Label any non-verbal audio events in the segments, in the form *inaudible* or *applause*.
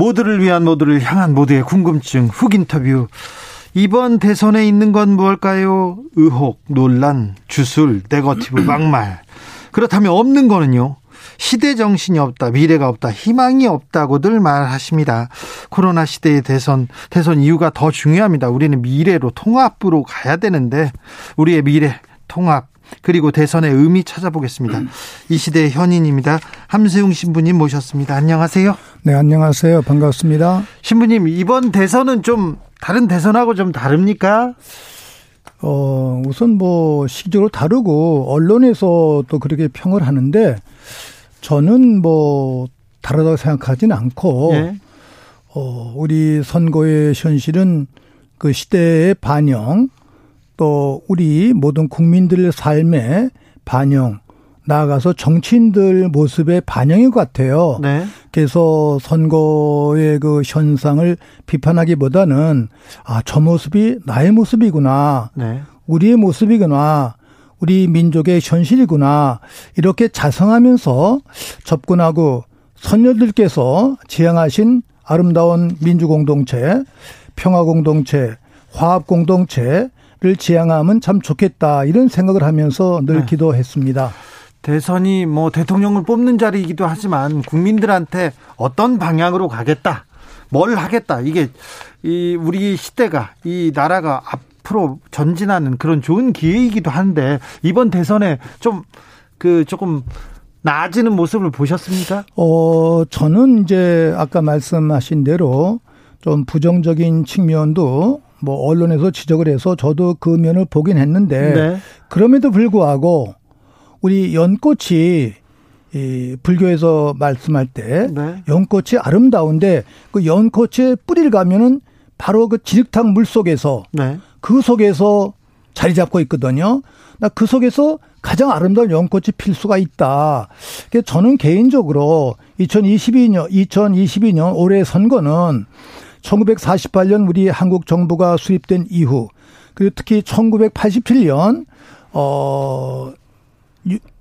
모두를 위한 모두를 향한 모두의 궁금증 훅 인터뷰 이번 대선에 있는 건 무엇일까요? 의혹, 논란, 주술, 네거티브, 막말. 그렇다면 없는 거는요? 시대 정신이 없다, 미래가 없다, 희망이 없다고들 말하십니다. 코로나 시대의 대선, 대선 이유가 더 중요합니다. 우리는 미래로 통합으로 가야 되는데, 우리의 미래, 통합, 그리고 대선의 의미 찾아보겠습니다. 이 시대의 현인입니다. 함세웅 신부님 모셨습니다. 안녕하세요. 네, 안녕하세요. 반갑습니다. 신부님, 이번 대선은 좀 다른 대선하고 좀 다릅니까? 어, 우선 뭐 시기적으로 다르고 언론에서 또 그렇게 평을 하는데 저는 뭐 다르다고 생각하지는 않고 예. 어, 우리 선거의 현실은 그 시대의 반영 또 우리 모든 국민들의 삶의 반영 나아가서 정치인들 모습의 반영인 것 같아요. 네. 그래서 선거의 그 현상을 비판하기보다는 아, 저 모습이 나의 모습이구나. 네. 우리의 모습이구나. 우리 민족의 현실이구나. 이렇게 자성하면서 접근하고 선녀들께서 지향하신 아름다운 민주공동체, 평화공동체, 화합공동체 를 지향하면 참 좋겠다. 이런 생각을 하면서 늘 네. 기도했습니다. 대선이 뭐 대통령을 뽑는 자리이기도 하지만 국민들한테 어떤 방향으로 가겠다, 뭘 하겠다 이게 이 우리 시대가 이 나라가 앞으로 전진하는 그런 좋은 기회이기도 한데 이번 대선에 좀 그 조금 나아지는 모습을 보셨습니까? 어 저는 이제 아까 말씀하신 대로 좀 부정적인 측면도 뭐 언론에서 지적을 해서 저도 그 면을 보긴 했는데 네. 그럼에도 불구하고 우리 연꽃이 이 불교에서 말씀할 때 네. 연꽃이 아름다운데 그 연꽃의 뿌리를 가면은 바로 그 지륵탕 물 속에서 네. 그 속에서 자리 잡고 있거든요. 나 그 속에서 가장 아름다운 연꽃이 필 수가 있다. 그래서 저는 개인적으로 2022년 2022년 올해 선거는 1948년 우리 한국 정부가 수립된 이후 그리고 특히 1987년 어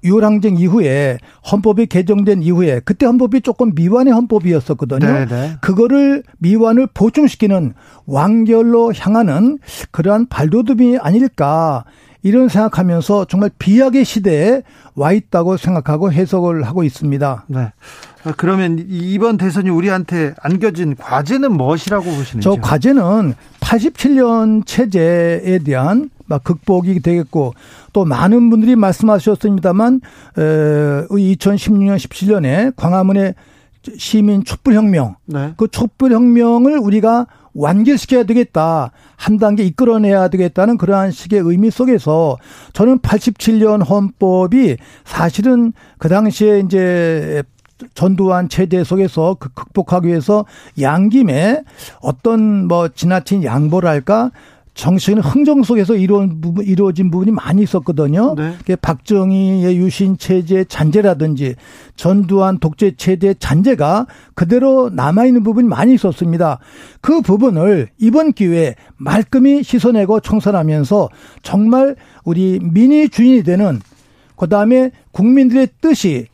유월항쟁 이후에 헌법이 개정된 이후에 그때 헌법이 조금 미완의 헌법이었었거든요. 네네. 네. 그거를 미완을 보충시키는 완결로 향하는 그러한 발돋움이 아닐까 이런 생각하면서 정말 비약의 시대에 와 있다고 생각하고 해석을 하고 있습니다. 네. 아, 그러면 이번 대선이 우리한테 안겨진 과제는 무엇이라고 보시는지요? 저 과제는 87년 체제에 대한 막 극복이 되겠고 또 많은 분들이 말씀하셨습니다만 에, 2016년 17년에 광화문의 시민 촛불혁명 네. 그 촛불혁명을 우리가 완결시켜야 되겠다. 한 단계 이끌어내야 되겠다는 그러한 식의 의미 속에서 저는 87년 헌법이 사실은 그 당시에 이제 전두환 체제 속에서 그 극복하기 위해서 양김에 어떤 뭐 지나친 양보랄까 정치적인 흥정 속에서 이루어진, 부분, 이루어진 부분이 많이 있었거든요. 네. 박정희의 유신 체제의 잔재라든지 전두환 독재 체제의 잔재가 그대로 남아 있는 부분이 많이 있었습니다. 그 부분을 이번 기회에 말끔히 씻어내고 청산하면서 정말 우리 민의 주인이 되는 그 다음에 국민들의 뜻이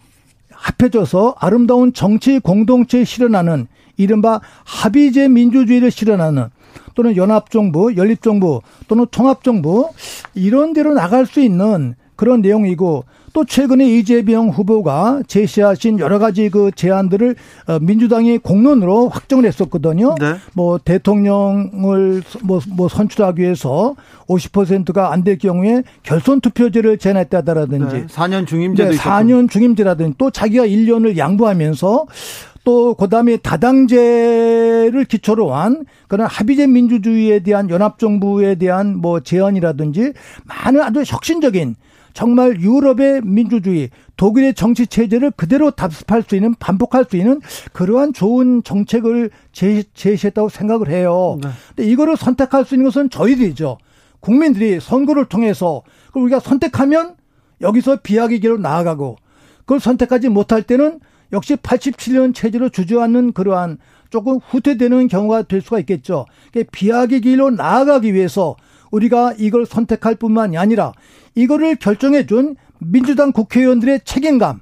합해져서 아름다운 정치 공동체에 실현하는 이른바 합의제 민주주의를 실현하는 또는 연합정부, 연립정부 또는 통합정부 이런 데로 나갈 수 있는 그런 내용이고 또 최근에 이재명 후보가 제시하신 여러 가지 그 제안들을 어, 민주당이 공론으로 확정을 했었거든요. 네. 뭐 대통령을 뭐, 뭐 선출하기 위해서 50%가 안 될 경우에 결선 투표제를 제안했다라든지 네. 4년 중임제도 네, 4년 중임제라든지 또 자기가 1년을 양보하면서 또 그다음에 다당제를 기초로 한 그런 합의제 민주주의에 대한 연합정부에 대한 뭐 제안이라든지 많은 아주 혁신적인 정말 유럽의 민주주의, 독일의 정치 체제를 그대로 답습할 수 있는 반복할 수 있는 그러한 좋은 정책을 제시했다고 생각을 해요. 네. 근데 이거를 선택할 수 있는 것은 저희들이죠. 국민들이 선거를 통해서 우리가 선택하면 여기서 비약의 길로 나아가고 그걸 선택하지 못할 때는 역시 87년 체제로 주저앉는 그러한 조금 후퇴되는 경우가 될 수가 있겠죠. 비약의 길로 나아가기 위해서 우리가 이걸 선택할 뿐만이 아니라 이거를 결정해 준 민주당 국회의원들의 책임감,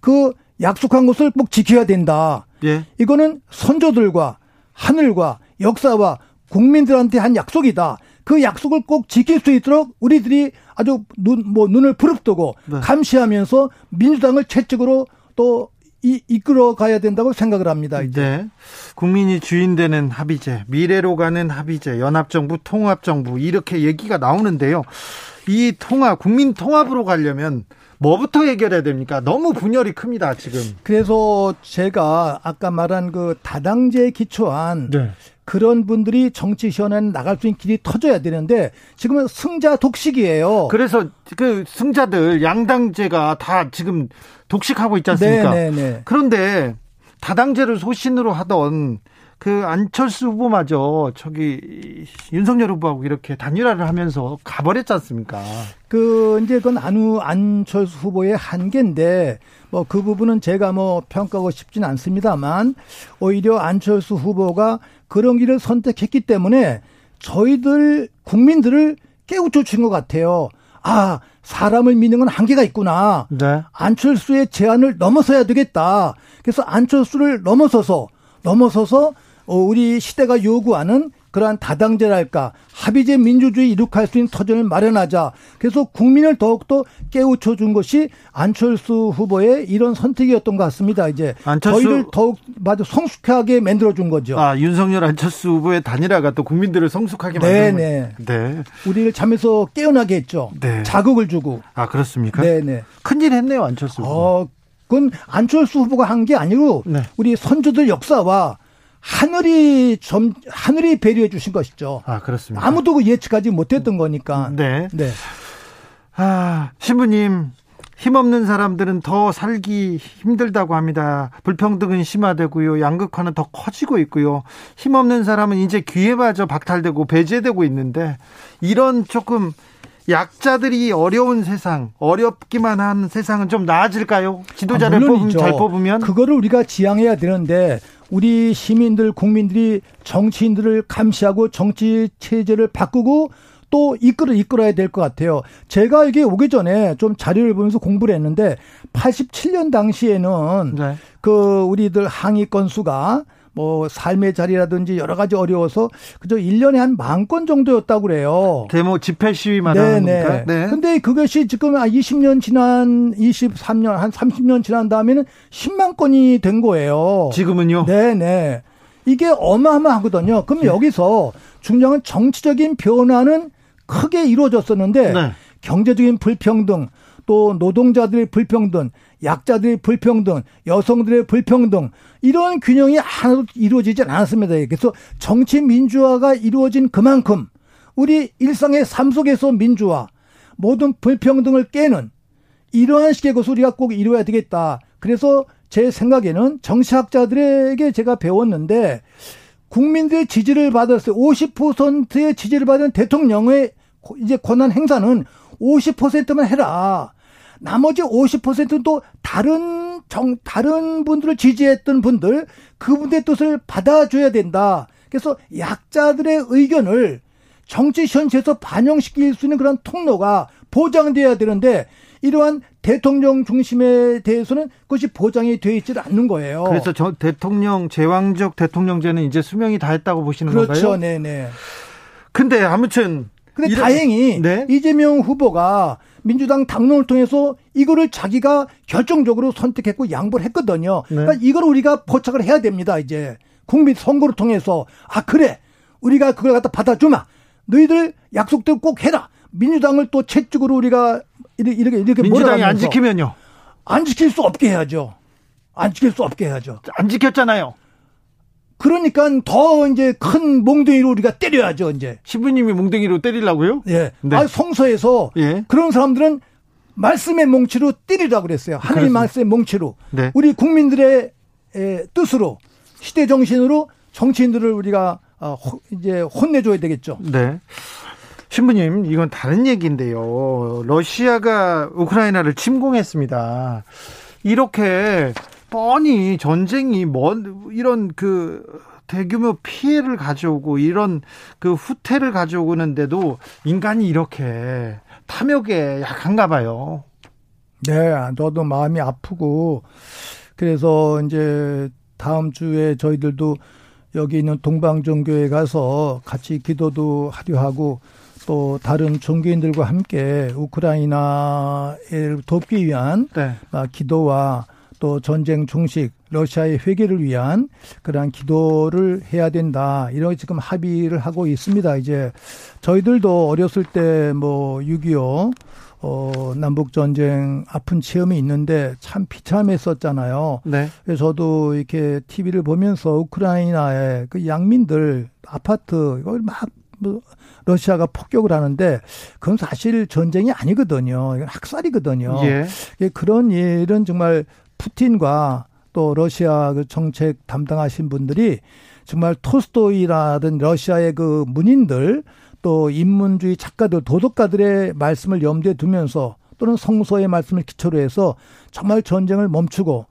그 약속한 것을 꼭 지켜야 된다. 예. 이거는 선조들과 하늘과 역사와 국민들한테 한 약속이다. 그 약속을 꼭 지킬 수 있도록 우리들이 아주 눈, 뭐 눈을 부릅뜨고 네. 감시하면서 민주당을 채찍으로 또 이, 이끌어 가야 된다고 생각을 합니다. 이제. 네. 국민이 주인 되는 합의제, 미래로 가는 합의제, 연합정부, 통합정부 이렇게 얘기가 나오는데요. 이 통합, 국민 통합으로 가려면 뭐부터 해결해야 됩니까? 너무 분열이 큽니다, 지금. 그래서 제가 아까 말한 그 다당제에 기초한 네. 그런 분들이 정치 시원에 나갈 수 있는 길이 터져야 되는데 지금은 승자 독식이에요. 그래서 그 승자들 양당제가 다 지금 독식하고 있지 않습니까? 네네네. 네, 네. 그런데 다당제를 소신으로 하던 그 안철수 후보마저 저기 윤석열 후보하고 이렇게 단일화를 하면서 가버렸지 않습니까? 그 이제 그건 안우 안철수 후보의 한계인데 뭐 그 부분은 제가 뭐 평가하고 싶지는 않습니다만 오히려 안철수 후보가 그런 길을 선택했기 때문에 저희들 국민들을 깨우쳐 준 것 같아요. 아, 사람을 믿는 건 한계가 있구나. 네. 안철수의 제안을 넘어서야 되겠다. 그래서 안철수를 넘어서서 넘어서서 어, 우리 시대가 요구하는 그러한 다당제랄까 합의제 민주주의 이룩할 수 있는 터전을 마련하자. 그래서 국민을 더욱더 깨우쳐 준 것이 안철수 후보의 이런 선택이었던 것 같습니다. 이제 안철수... 저희를 더욱 맞아 성숙하게 만들어 준 거죠. 아 윤석열 안철수 후보의 단일화가 또 국민들을 성숙하게 만든 네네. 네. 우리를 잠에서 깨어나게 했죠. 네. 자극을 주고. 아 그렇습니까? 네네. 큰일 했네요 안철수. 후보. 어, 그건 안철수 후보가 한 게 아니고 네. 우리 선조들 역사와 하늘이 좀 하늘이 배려해 주신 것이죠. 아 그렇습니다. 아무도 그 예측하지 못했던 거니까. 네. 네. 아 신부님 힘없는 사람들은 더 살기 힘들다고 합니다. 불평등은 심화되고요. 양극화는 더 커지고 있고요. 힘없는 사람은 이제 귀에마저 박탈되고 배제되고 있는데 이런 조금 약자들이 어려운 세상, 어렵기만 한 세상은 좀 나아질까요? 지도자를 아, 뽑으면, 잘 뽑으면? 그거를 우리가 지향해야 되는데 우리 시민들, 국민들이 정치인들을 감시하고 정치 체제를 바꾸고 또 이끌어 이끌어야 될 것 같아요. 제가 이게 오기 전에 좀 자료를 보면서 공부를 했는데 87년 당시에는 네. 그 우리들 항의 건수가 뭐 삶의 자리라든지 여러 가지 어려워서 그저 1년에 한 만 건 정도였다고 그래요. 데모 집회 시위 말하는 겁니까? 네. 근데 그것이 지금 20년 지난 23년 한 30년 지난 다음에는 10만 건이 된 거예요. 지금은요? 네, 네. 이게 어마어마하거든요. 그럼 네. 여기서 중요한 정치적인 변화는 크게 이루어졌었는데 네. 경제적인 불평등 또 노동자들의 불평등 약자들의 불평등, 여성들의 불평등 이런 균형이 하나도 이루어지지 않았습니다. 그래서 정치 민주화가 이루어진 그만큼 우리 일상의 삶 속에서 민주화, 모든 불평등을 깨는 이러한 식의 것을 우리가 꼭 이루어야 되겠다. 그래서 제 생각에는 정치학자들에게 제가 배웠는데 국민들의 지지를 받았어요. 50%의 지지를 받은 대통령의 이제 권한 행사는 50%만 해라. 나머지 50%는 또 다른 정, 다른 분들을 지지했던 분들, 그분들의 뜻을 받아줘야 된다. 그래서 약자들의 의견을 정치 현실에서 반영시킬 수 있는 그런 통로가 보장돼야 되는데 이러한 대통령 중심에 대해서는 그것이 보장이 되어 있지 않는 거예요. 그래서 저 대통령 제왕적 대통령제는 이제 수명이 다 했다고 보시는 그렇죠. 건가요? 그렇죠. 네 네. 근데 아무튼 근데 이런, 다행히 네? 이재명 후보가 민주당 당론을 통해서 이거를 자기가 결정적으로 선택했고 양보를 했거든요. 네. 그러니까 이걸 우리가 포착을 해야 됩니다. 이제 국민 선거를 통해서 아 그래 우리가 그걸 갖다 받아주마 너희들 약속대로 꼭 해라. 민주당을 또 채찍으로 우리가 이렇게 이렇게 이렇게 민주당이 안 지키면요. 안 지킬 수 없게 해야죠. 안 지킬 수 없게 해야죠. 안 지켰잖아요. 그러니까 더 이제 큰 몽둥이로 우리가 때려야죠, 이제. 신부님이 몽둥이로 때리려고요? 예. 네. 아, 성서에서 예. 그런 사람들은 말씀의 몽치로 때리라 그랬어요. 하나님 말씀의 몽치로. 네. 우리 국민들의 뜻으로 시대 정신으로 정치인들을 우리가 어, 이제 혼내줘야 되겠죠. 네. 신부님, 이건 다른 얘기인데요. 러시아가 우크라이나를 침공했습니다. 이렇게 뻔히 전쟁이 뭔 이런 그 대규모 피해를 가져오고 이런 그 후퇴를 가져오는데도 인간이 이렇게 탐욕에 약한가 봐요. 네, 저도 마음이 아프고 그래서 이제 다음 주에 저희들도 여기 있는 동방종교에 가서 같이 기도도 하려 하고 또 다른 종교인들과 함께 우크라이나를 돕기 위한 네. 아, 기도와 또 전쟁 종식, 러시아의 회개를 위한 그러한 기도를 해야 된다. 이런 지금 합의를 하고 있습니다. 이제 저희들도 어렸을 때 뭐 6.25 어, 남북전쟁 아픈 체험이 있는데 참 비참했었잖아요. 네. 그래서 저도 이렇게 TV를 보면서 우크라이나의 그 양민들 아파트 이걸 막 뭐 러시아가 폭격을 하는데 그건 사실 전쟁이 아니거든요. 이건 학살이거든요. 예. 그런 일은 정말 푸틴과 또 러시아 그 정책 담당하신 분들이 정말 토스토이라든 러시아의 그 문인들 또 인문주의 작가들 도덕가들의 말씀을 염두에 두면서 또는 성서의 말씀을 기초로 해서 정말 전쟁을 멈추고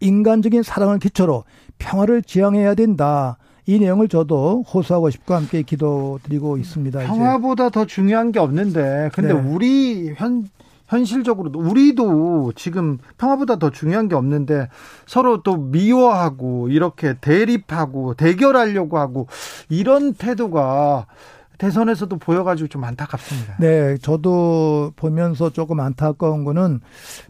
인간적인 사랑을 기초로 평화를 지향해야 된다. 이 내용을 저도 호소하고 싶고 함께 기도드리고 있습니다. 평화보다 이제. 더 중요한 게 없는데, 근데 네. 우리 현 현실적으로 우리도 지금 평화보다 더 중요한 게 없는데 서로 또 미워하고 이렇게 대립하고 대결하려고 하고 이런 태도가 대선에서도 보여가지고 좀 안타깝습니다. 네, 저도 보면서 조금 안타까운 거는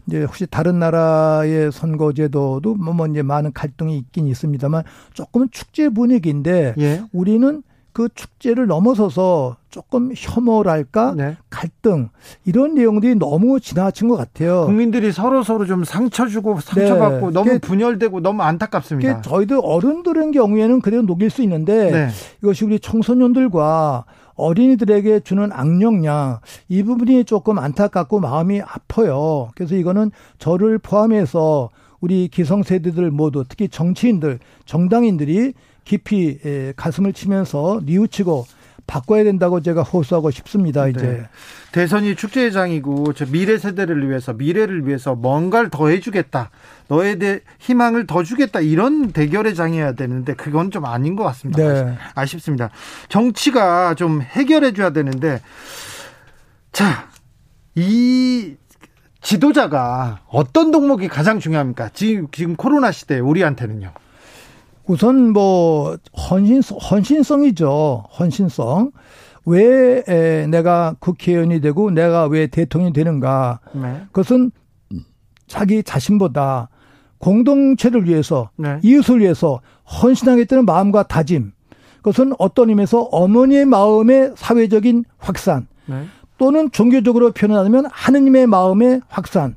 이제 혹시 다른 나라의 선거제도도 뭐 이제 많은 갈등이 있긴 있습니다만 조금은 축제 분위기인데 예. 우리는 그 축제를 넘어서서 조금 혐오랄까 네. 갈등 이런 내용들이 너무 지나친 것 같아요. 국민들이 서로 서로 좀 상처 주고 상처받고 네. 너무 분열되고 너무 안타깝습니다. 저희들 어른들의 경우에는 그래도 녹일 수 있는데 네. 이것이 우리 청소년들과 어린이들에게 주는 악령량 이 부분이 조금 안타깝고 마음이 아파요. 그래서 이거는 저를 포함해서 우리 기성세대들 모두 특히 정치인들, 정당인들이 깊이 가슴을 치면서 뉘우치고 바꿔야 된다고 제가 호소하고 싶습니다. 이제 네. 대선이 축제장이고 저 미래 세대를 위해서 미래를 위해서 뭔가를 더 해주겠다. 너에 대해 희망을 더 주겠다. 이런 대결의 장이어야 되는데 그건 좀 아닌 것 같습니다. 네. 아쉽습니다. 정치가 좀 해결해 줘야 되는데 자, 이 지도자가 어떤 동목이 가장 중요합니까? 지금, 지금 코로나 시대 우리한테는요. 우선 뭐 헌신 헌신성이죠. 헌신성. 왜 에, 내가 국회의원이 되고 내가 왜 대통령이 되는가? 네. 그것은 자기 자신보다 공동체를 위해서 네. 이웃을 위해서 헌신하겠다는 마음과 다짐. 그것은 어떤 의미에서 어머니의 마음의 사회적인 확산 네. 또는 종교적으로 표현하면 하느님의 마음의 확산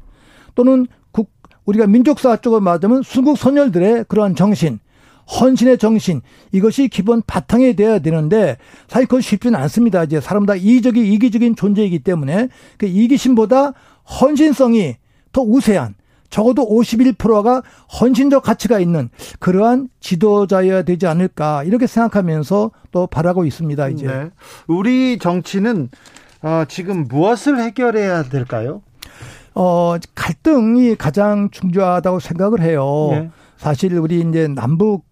또는 국 우리가 민족사 쪽으로 말하자면 순국 선열들의 그러한 정신 헌신의 정신 이것이 기본 바탕이 돼야 되는데 사실 그건 쉽지는 않습니다. 이제 사람 다 이기적인 이기적인 존재이기 때문에 그 이기심보다 헌신성이 더 우세한 적어도 51%가 헌신적 가치가 있는 그러한 지도자여야 되지 않을까 이렇게 생각하면서 또 바라고 있습니다. 이제 네. 우리 정치는 어, 지금 무엇을 해결해야 될까요? 어, 갈등이 가장 중요하다고 생각을 해요. 네. 사실 우리 이제 남북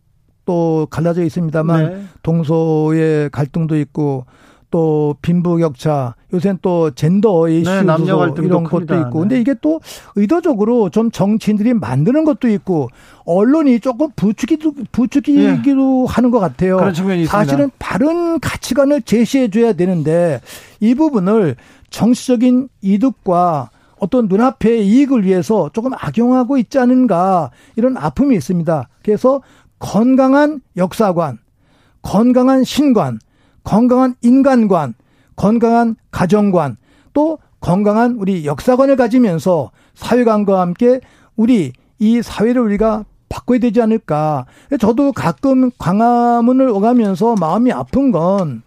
또 갈라져 있습니다만 네. 동서의 갈등도 있고 또 빈부격차 요새는 또 젠더 이슈 네, 이런 것도 큽니다. 있고 근데 네. 이게 또 의도적으로 좀 정치인들이 만드는 것도 있고 언론이 조금 부추기도 부추기기도 네. 하는 것 같아요. 그런 측면이 사실은 있습니다. 바른 가치관을 제시해 줘야 되는데 이 부분을 정치적인 이득과 어떤 눈앞의 이익을 위해서 조금 악용하고 있지 않은가 이런 아픔이 있습니다. 그래서 건강한 역사관, 건강한 신관, 건강한 인간관, 건강한 가정관, 또 건강한 우리 역사관을 가지면서 사회관과 함께 우리 이 사회를 우리가 바꿔야 되지 않을까. 저도 가끔 광화문을 오가면서 마음이 아픈 건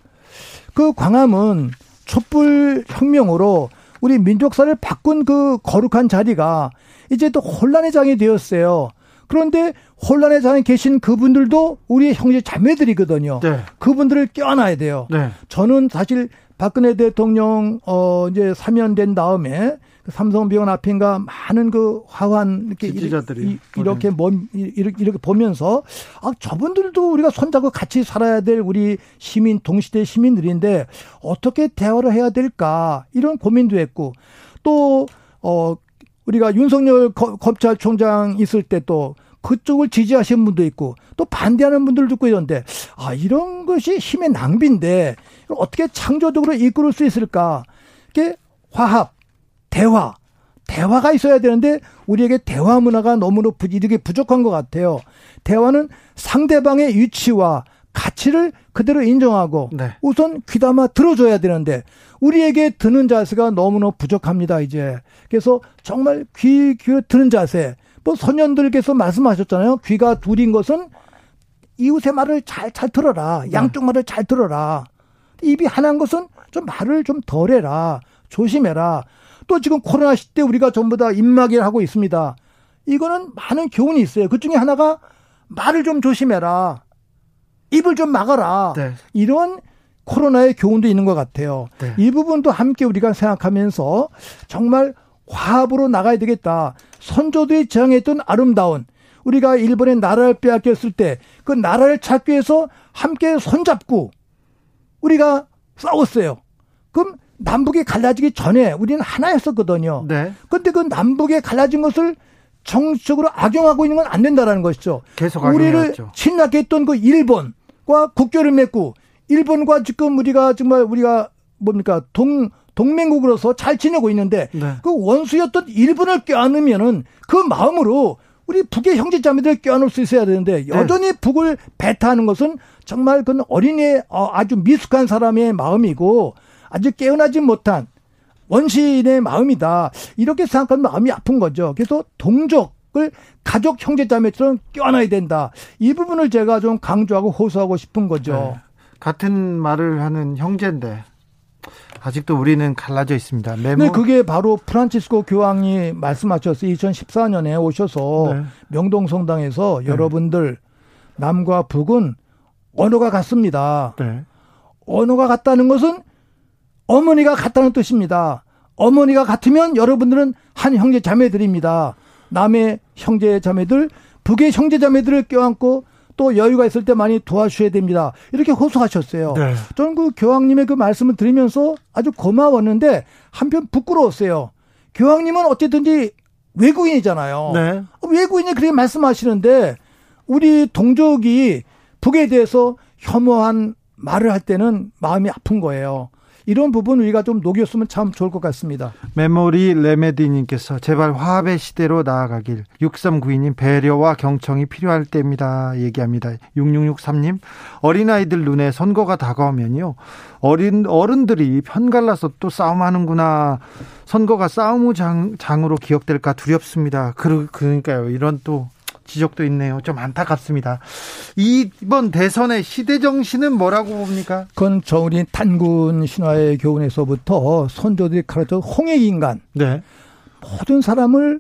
그 광화문 촛불 혁명으로 우리 민족사를 바꾼 그 거룩한 자리가 이제 또 혼란의 장이 되었어요. 그런데 혼란의 장에 계신 그분들도 우리의 형제 자매들이거든요. 네. 그분들을 껴안아야 돼요. 네. 저는 사실 박근혜 대통령 어 이제 사면된 다음에 그 삼성병원 앞인가 많은 그 화환 이렇게 지지자들이 이렇게 몸 이렇게, 이렇게 보면서 아 저분들도 우리가 손잡고 같이 살아야 될 우리 시민 동시대 시민들인데 어떻게 대화를 해야 될까 이런 고민도 했고 또 어 우리가 윤석열 검찰총장 있을 때 또 그쪽을 지지하시는 분도 있고 또 반대하는 분들도 있고 이런데 아 이런 것이 힘의 낭비인데 어떻게 창조적으로 이끌을 수 있을까? 이게 화합, 대화, 대화가 있어야 되는데 우리에게 대화 문화가 너무나 이렇게 부족한 것 같아요. 대화는 상대방의 위치와 가치를 그대로 인정하고 네. 우선 귀담아 들어줘야 되는데 우리에게 드는 자세가 너무나 부족합니다 이제. 그래서 정말 귀 귀 드는 자세. 뭐 선현들께서 말씀하셨잖아요. 귀가 둘인 것은 이웃의 말을 잘 잘 들어라. 네. 양쪽 말을 잘 들어라. 입이 하나인 것은 좀 말을 좀 덜 해라. 조심해라. 또 지금 코로나 시대 우리가 전부 다 입마개를 하고 있습니다. 이거는 많은 교훈이 있어요. 그 중에 하나가 말을 좀 조심해라. 입을 좀 막아라. 네. 이런 코로나의 교훈도 있는 것 같아요. 네. 이 부분도 함께 우리가 생각하면서 정말 화합으로 나가야 되겠다. 선조들이 지향했던 아름다운 우리가 일본의 나라를 빼앗겼을 때 그 나라를 찾기 위해서 함께 손잡고 우리가 싸웠어요. 그럼 남북이 갈라지기 전에 우리는 하나였었거든요. 네. 근데 그 남북에 갈라진 것을 정치적으로 악용하고 있는 건 안 된다라는 것이죠. 계속 우리를 친하게 했던 그 일본과 국교를 맺고 일본과 지금 우리가 정말 우리가 뭡니까 동 동맹국으로서 잘 지내고 있는데 네. 그 원수였던 일본을 껴안으면은 그 마음으로 우리 북의 형제자매들 껴안을 수 있어야 되는데 네. 여전히 네. 북을 배타하는 것은 정말 그건 어린이의 어, 아주 미숙한 사람의 마음이고 아주 깨어나지 못한 원시인의 마음이다. 이렇게 생각하면 마음이 아픈 거죠. 그래서 동족 을 가족 형제자매처럼 껴안아야 된다. 이 부분을 제가 좀 강조하고 호소하고 싶은 거죠. 네. 같은 말을 하는 형제인데 아직도 우리는 갈라져 있습니다. 메모. 네, 그게 바로 프란치스코 교황이 말씀하셨어요. 2014년에 오셔서 네. 명동성당에서 네. 여러분들 남과 북은 언어가 같습니다. 네. 언어가 같다는 것은 어머니가 같다는 뜻입니다. 어머니가 같으면 여러분들은 한 형제 자매들입니다. 남의 형제 자매들, 북의 형제 자매들을 껴안고 또 여유가 있을 때 많이 도와주셔야 됩니다. 이렇게 호소하셨어요. 네. 저는 그 교황님의 그 말씀을 들으면서 아주 고마웠는데 한편 부끄러웠어요. 교황님은 어쨌든지 외국인이잖아요. 네. 외국인이 그렇게 말씀하시는데 우리 동족이 북에 대해서 혐오한 말을 할 때는 마음이 아픈 거예요. 이런 부분 우리가 좀 녹였으면 참 좋을 것 같습니다. 메모리 레메디님께서 제발 화합의 시대로 나아가길 6392님 배려와 경청이 필요할 때입니다. 얘기합니다. 6663님 어린아이들 눈에 선거가 다가오면요. 어린 어른들이 편갈라서 또 싸움하는구나. 선거가 싸움의 장, 장으로 기억될까 두렵습니다. 그, 그러니까요. 이런 또 지적도 있네요. 좀 안타깝습니다. 이번 대선의 시대 정신은 뭐라고 봅니까? 그건 저 우리 탄군 신화의 교훈에서부터 선조들이 가르쳐 홍익 인간. 네. 모든 사람을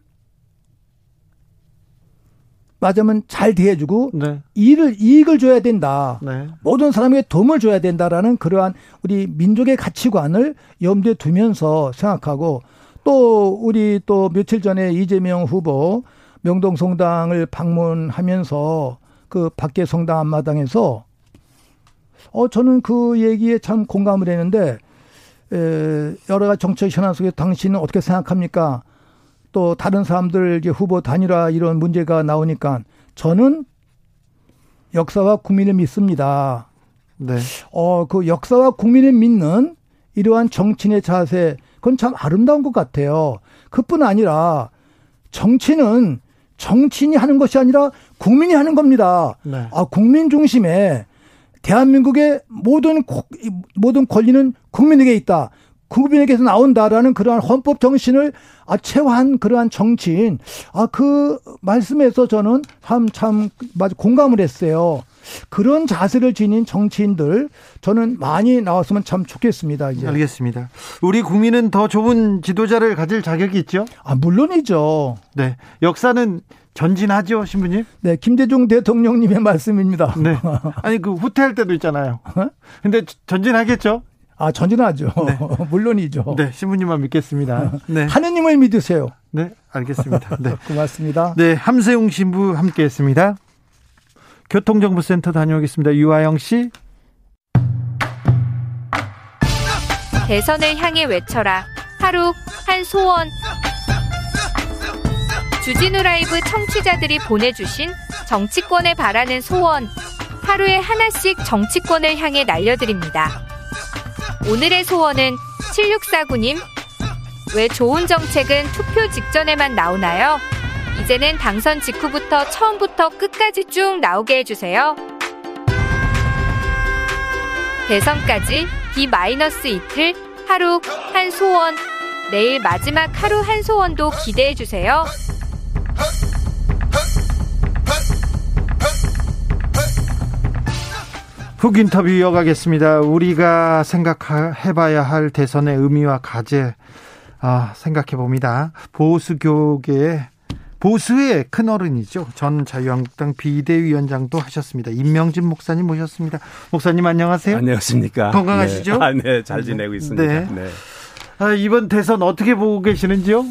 맞으면 잘 대해주고 네. 이익을 이익을 줘야 된다. 네. 모든 사람에게 도움을 줘야 된다라는 그러한 우리 민족의 가치관을 염두에 두면서 생각하고 또 우리 또 며칠 전에 이재명 후보 명동 성당을 방문하면서 그 밖에 성당 앞마당에서 어 저는 그 얘기에 참 공감을 했는데 에, 여러 가지 정책 현안 속에 당신은 어떻게 생각합니까? 또 다른 사람들 이제 후보 단일화 이런 문제가 나오니까 저는 역사와 국민을 믿습니다. 네. 어, 그 역사와 국민을 믿는 이러한 정치인의 자세, 그건 참 아름다운 것 같아요. 그뿐 아니라 정치는 정치인이 하는 것이 아니라 국민이 하는 겁니다. 네. 아, 국민 중심에 대한민국의 모든 모든 권리는 국민에게 있다. 국민에게서 나온다라는 그러한 헌법 정신을 아, 체화한 그러한 정치인. 아, 그 말씀에서 저는 참, 참, 맞아, 공감을 했어요. 그런 자세를 지닌 정치인들 저는 많이 나왔으면 참 좋겠습니다. 이제. 알겠습니다. 우리 국민은 더 좋은 지도자를 가질 자격이 있죠? 아, 물론이죠. 네. 역사는 전진하죠, 신부님? 네, 김대중 대통령님의 말씀입니다. 네. *laughs* 아니, 그 후퇴할 때도 있잖아요. 어? 근데 전진하겠죠? 아, 전진하죠. 네. *laughs* 물론이죠. 네, 신부님만 믿겠습니다. 네. 하느님을 믿으세요. 네, 알겠습니다. 네. *laughs* 고맙습니다. 네, 함세웅 신부 함께 했습니다. 교통정보센터 다녀오겠습니다. 유아영 씨. 대선을 향해 외쳐라. 하루 한 소원. 주진우 라이브 청취자들이 보내주신 정치권에 바라는 소원. 하루에 하나씩 정치권을 향해 날려드립니다. 오늘의 소원은 7649님. 왜 좋은 정책은 투표 직전에만 나오나요? 이제는 당선 직후부터 처음부터 끝까지 쭉 나오게 해주세요. 대선까지 D-이틀 하루 한 소원. 내일 마지막 하루 한 소원도 기대해주세요. 훅 인터뷰 이어가겠습니다. 우리가 생각해봐야 할 대선의 의미와 과제 아, 생각해 봅니다. 보수교계의 보수의 큰 어른이죠. 전 자유한국당 비대위원장도 하셨습니다. 임명진 목사님 모셨습니다. 목사님 안녕하세요. 안녕하십니까. 건강하시죠? 네, 아, 네, 잘 지내고 있습니다. 네. 네. 아, 이번 대선 어떻게 보고 계시는지요?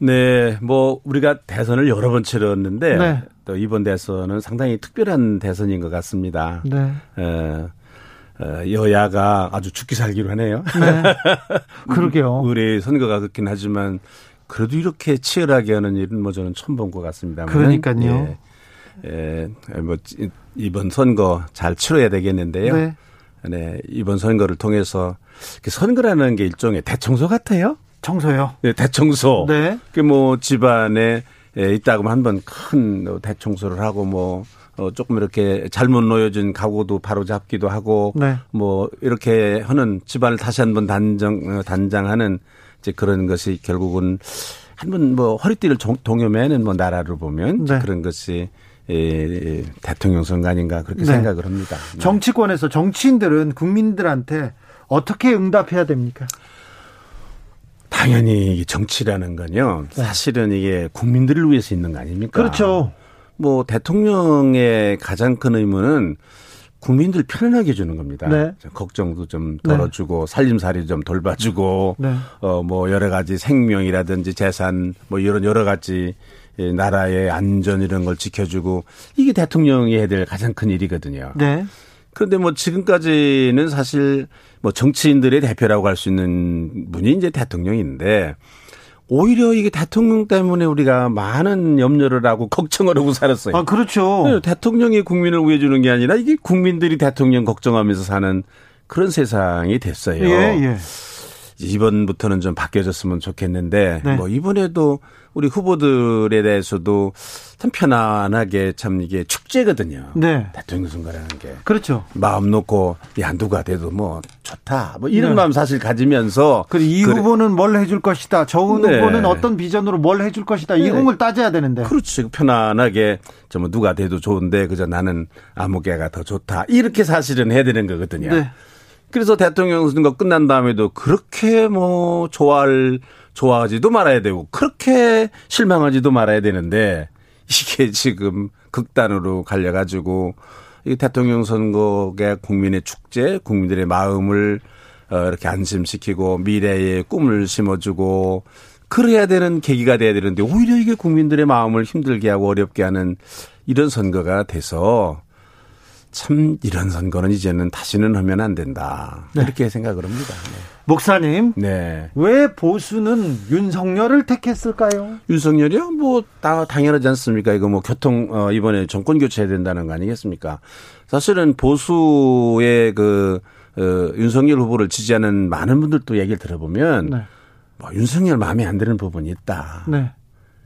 네, 뭐 우리가 대선을 여러 번 치렀는데 네. 또 이번 대선은 상당히 특별한 대선인 것 같습니다. 네. 어, 어, 여야가 아주 죽기 살기로 하네요. 네. *laughs* 그러게요. 우리 선거가 그렇긴 하지만 그래도 이렇게 치열하게 하는 일은 뭐 저는 처음 본 것 같습니다. 그러니까요. 예, 예, 뭐 이번 선거 잘 치러야 되겠는데요. 네. 네, 이번 선거를 통해서 그 선거라는 게 일종의 대청소 같아요. 청소요. 네, 대청소. 네. 그뭐 집안에 예, 있다고 한번 큰 대청소를 하고 뭐 어, 조금 이렇게 잘못 놓여진 가구도 바로 잡기도 하고 네. 뭐 이렇게 하는 집안을 다시 한번 단정 어, 단장하는 이제 그런 것이 결국은 한번 뭐 허리띠를 종- 동여매는 뭐 나라로 보면 네. 그런 것이 예, 대통령 선거 아닌가 그렇게 네. 생각을 합니다. 네. 정치권에서 정치인들은 국민들한테 어떻게 응답해야 됩니까? 당연히 정치라는 건요. 사실은 이게 국민들을 위해서 있는 거 아닙니까? 네. 그렇죠. 뭐 대통령의 가장 큰 의무는 국민들 편안하게 해주는 겁니다. 네. 걱정도 좀 덜어주고 살림살이 좀 돌봐주고 네. 어뭐 여러 가지 생명이라든지 재산 뭐 이런 여러 가지 이 나라의 안전 이런 걸 지켜주고 이게 대통령이 해야 될 가장 큰 일이거든요. 네. 그런데 뭐 지금까지는 사실 뭐 정치인들의 대표라고 할 수 있는 분이 이제 대통령인데 오히려 이게 대통령 때문에 우리가 많은 염려를 하고 걱정을 하고 살았어요. 아, 그렇죠. 네, 대통령이 국민을 위해 주는 게 아니라 이게 국민들이 대통령 걱정하면서 사는 그런 세상이 됐어요. 예, 예. 이번부터는 좀 바뀌어졌으면 좋겠는데 네. 뭐 이번에도 우리 후보들에 대해서도 참 편안하게 참 이게 축제거든요. 네. 대통령 선거라는 게. 그렇죠. 마음 놓고 야 누가 돼도 뭐 좋다 뭐 이런 네. 마음 사실 가지면서 그리고 이 그래- 후보는 뭘 해줄 것이다. 저 네. 후보는 어떤 비전으로 뭘 해줄 것이다. 이 네. 공을 따져야 되는데. 그렇지 편안하게 저 뭐 누가 돼도 좋은데 그저 나는 아무개가 더 좋다 이렇게 사실은 해야 되는 거거든요. 네. 그래서 대통령 선거 끝난 다음에도 그렇게 뭐 좋아할 좋아하지도 말아야 되고 그렇게 실망하지도 말아야 되는데 이게 지금 극단으로 갈려가지고 이 대통령 선거가 국민의 축제, 국민들의 마음을 어, 이렇게 안심시키고 미래의 꿈을 심어주고 그래야 되는 계기가 돼야 되는데 오히려 이게 국민들의 마음을 힘들게 하고 어렵게 하는 이런 선거가 돼서 참 이런 선거는 이제는 다시는 하면 안 된다. 이렇게 생각을 합니다. 목사님, 네. 네. 왜 보수는 윤석열을 택했을까요? 윤석열이요? 뭐, 다 당연하지 않습니까? 이거 뭐 교통, 어, 이번에 정권 교체해야 된다는 거 아니겠습니까? 사실은 보수의 그, 어, 윤석열 후보를 지지하는 많은 분들도 얘기를 들어보면, 네. 뭐, 윤석열 마음에 안 드는 부분이 있다. 네.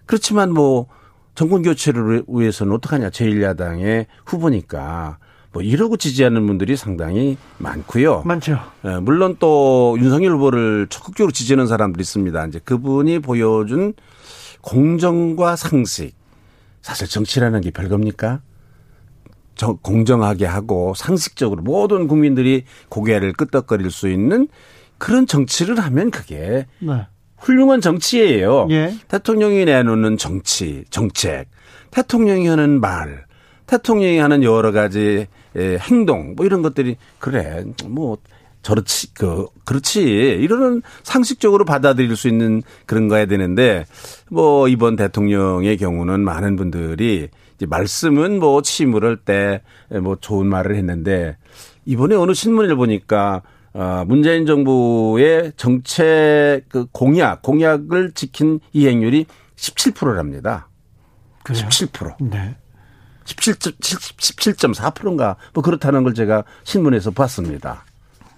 그렇지만 뭐, 정권 교체를 위해서는 어떡하냐. 제1야당의 후보니까. 뭐, 이러고 지지하는 분들이 상당히 많고요. 많죠. 예, 물론 또 윤석열 후보를 적극적으로 지지하는 사람들이 있습니다. 이제 그분이 보여준 공정과 상식. 사실 정치라는 게 별겁니까? 저 공정하게 하고 상식적으로 모든 국민들이 고개를 끄덕거릴 수 있는 그런 정치를 하면 그게 네. 훌륭한 정치예요. 예. 대통령이 내놓는 정치, 정책, 대통령이 하는 말, 대통령이 하는 여러 가지 에, 행동, 뭐 이런 것들이 그래, 뭐 저렇지, 그 그렇지 이러는 상식적으로 받아들일 수 있는 그런 거야 되는데 뭐 이번 대통령의 경우는 많은 분들이 이제 말씀은 뭐 침울할 때 뭐 좋은 말을 했는데 이번에 어느 신문을 보니까 어, 문재인 정부의 정책 그 공약, 공약을 지킨 이행률이 17%랍니다. 그래요? 17%. 네. 17.4%인가 뭐 그렇다는 걸 제가 신문에서 봤습니다.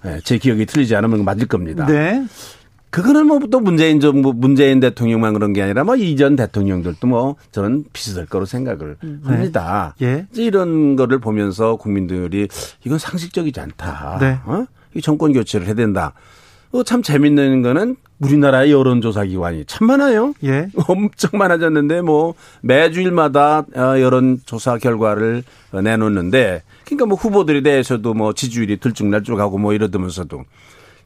예, 제 기억이 틀리지 않으면 맞을 겁니다. 네. 그거는 뭐 또 문재인 정부, 문재인 대통령만 그런 게 아니라 뭐 이전 대통령들도 뭐 저는 비슷할 거로 생각을 합니다. 예. 이런 거를 보면서 국민들이 이건 상식적이지 않다. 네. 어? 이 정권 교체를 해야 된다. 어, 참 재밌는 거는 우리나라의 여론조사 기관이 참 많아요. 예. *laughs* 엄청 많아졌는데 뭐 매주일마다 어, 여론조사 결과를 어, 내놓는데 그러니까 뭐 후보들에 대해서도 뭐 지지율이 들쭉날쭉하고 뭐 이러면서도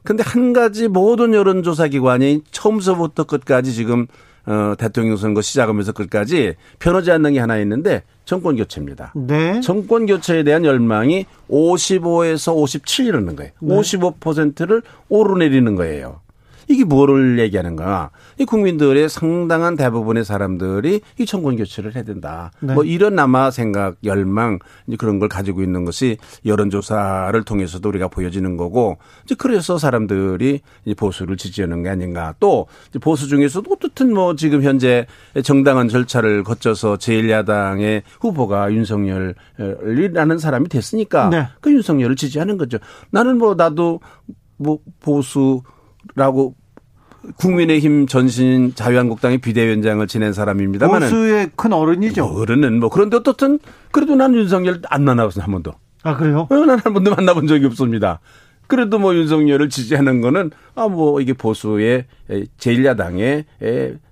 근데 한 가지 모든 여론조사 기관이 처음서부터 끝까지 지금 어, 대통령 선거 시작하면서 끝까지 변하지 않는 게 하나 있는데 정권 교체입니다. 네. 정권 교체에 대한 열망이 55에서 57 이러는 거예요. 네. 55%를 오르내리는 거예요. 이게 뭐를 얘기하는가? 이 국민들의 상당한 대부분의 사람들이 이 정권 교체를 해야 된다. 네. 뭐 이런 아마 생각, 열망 이제 그런 걸 가지고 있는 것이 여론조사를 통해서도 우리가 보여지는 거고 이제 그래서 사람들이 이 보수를 지지하는 게 아닌가. 또 이제 보수 중에서도 어떻든 뭐 지금 현재 정당한 절차를 거쳐서 제1야당의 후보가 윤석열이라는 사람이 됐으니까 네. 그 윤석열을 지지하는 거죠. 나는 뭐 나도 뭐 보수 라고 국민의힘 전신 자유한국당의 비대위원장을 지낸 사람입니다만은 보수의 큰 어른이죠. 뭐 어른은 뭐 그런데 어떻든 그래도 난 윤석열 안 만나봤어 한 번도. 아 그래요? 어, 난한 번도 만나본 적이 없습니다. 그래도 뭐 윤석열을 지지하는 거는 아 뭐 이게 보수의 제1야당의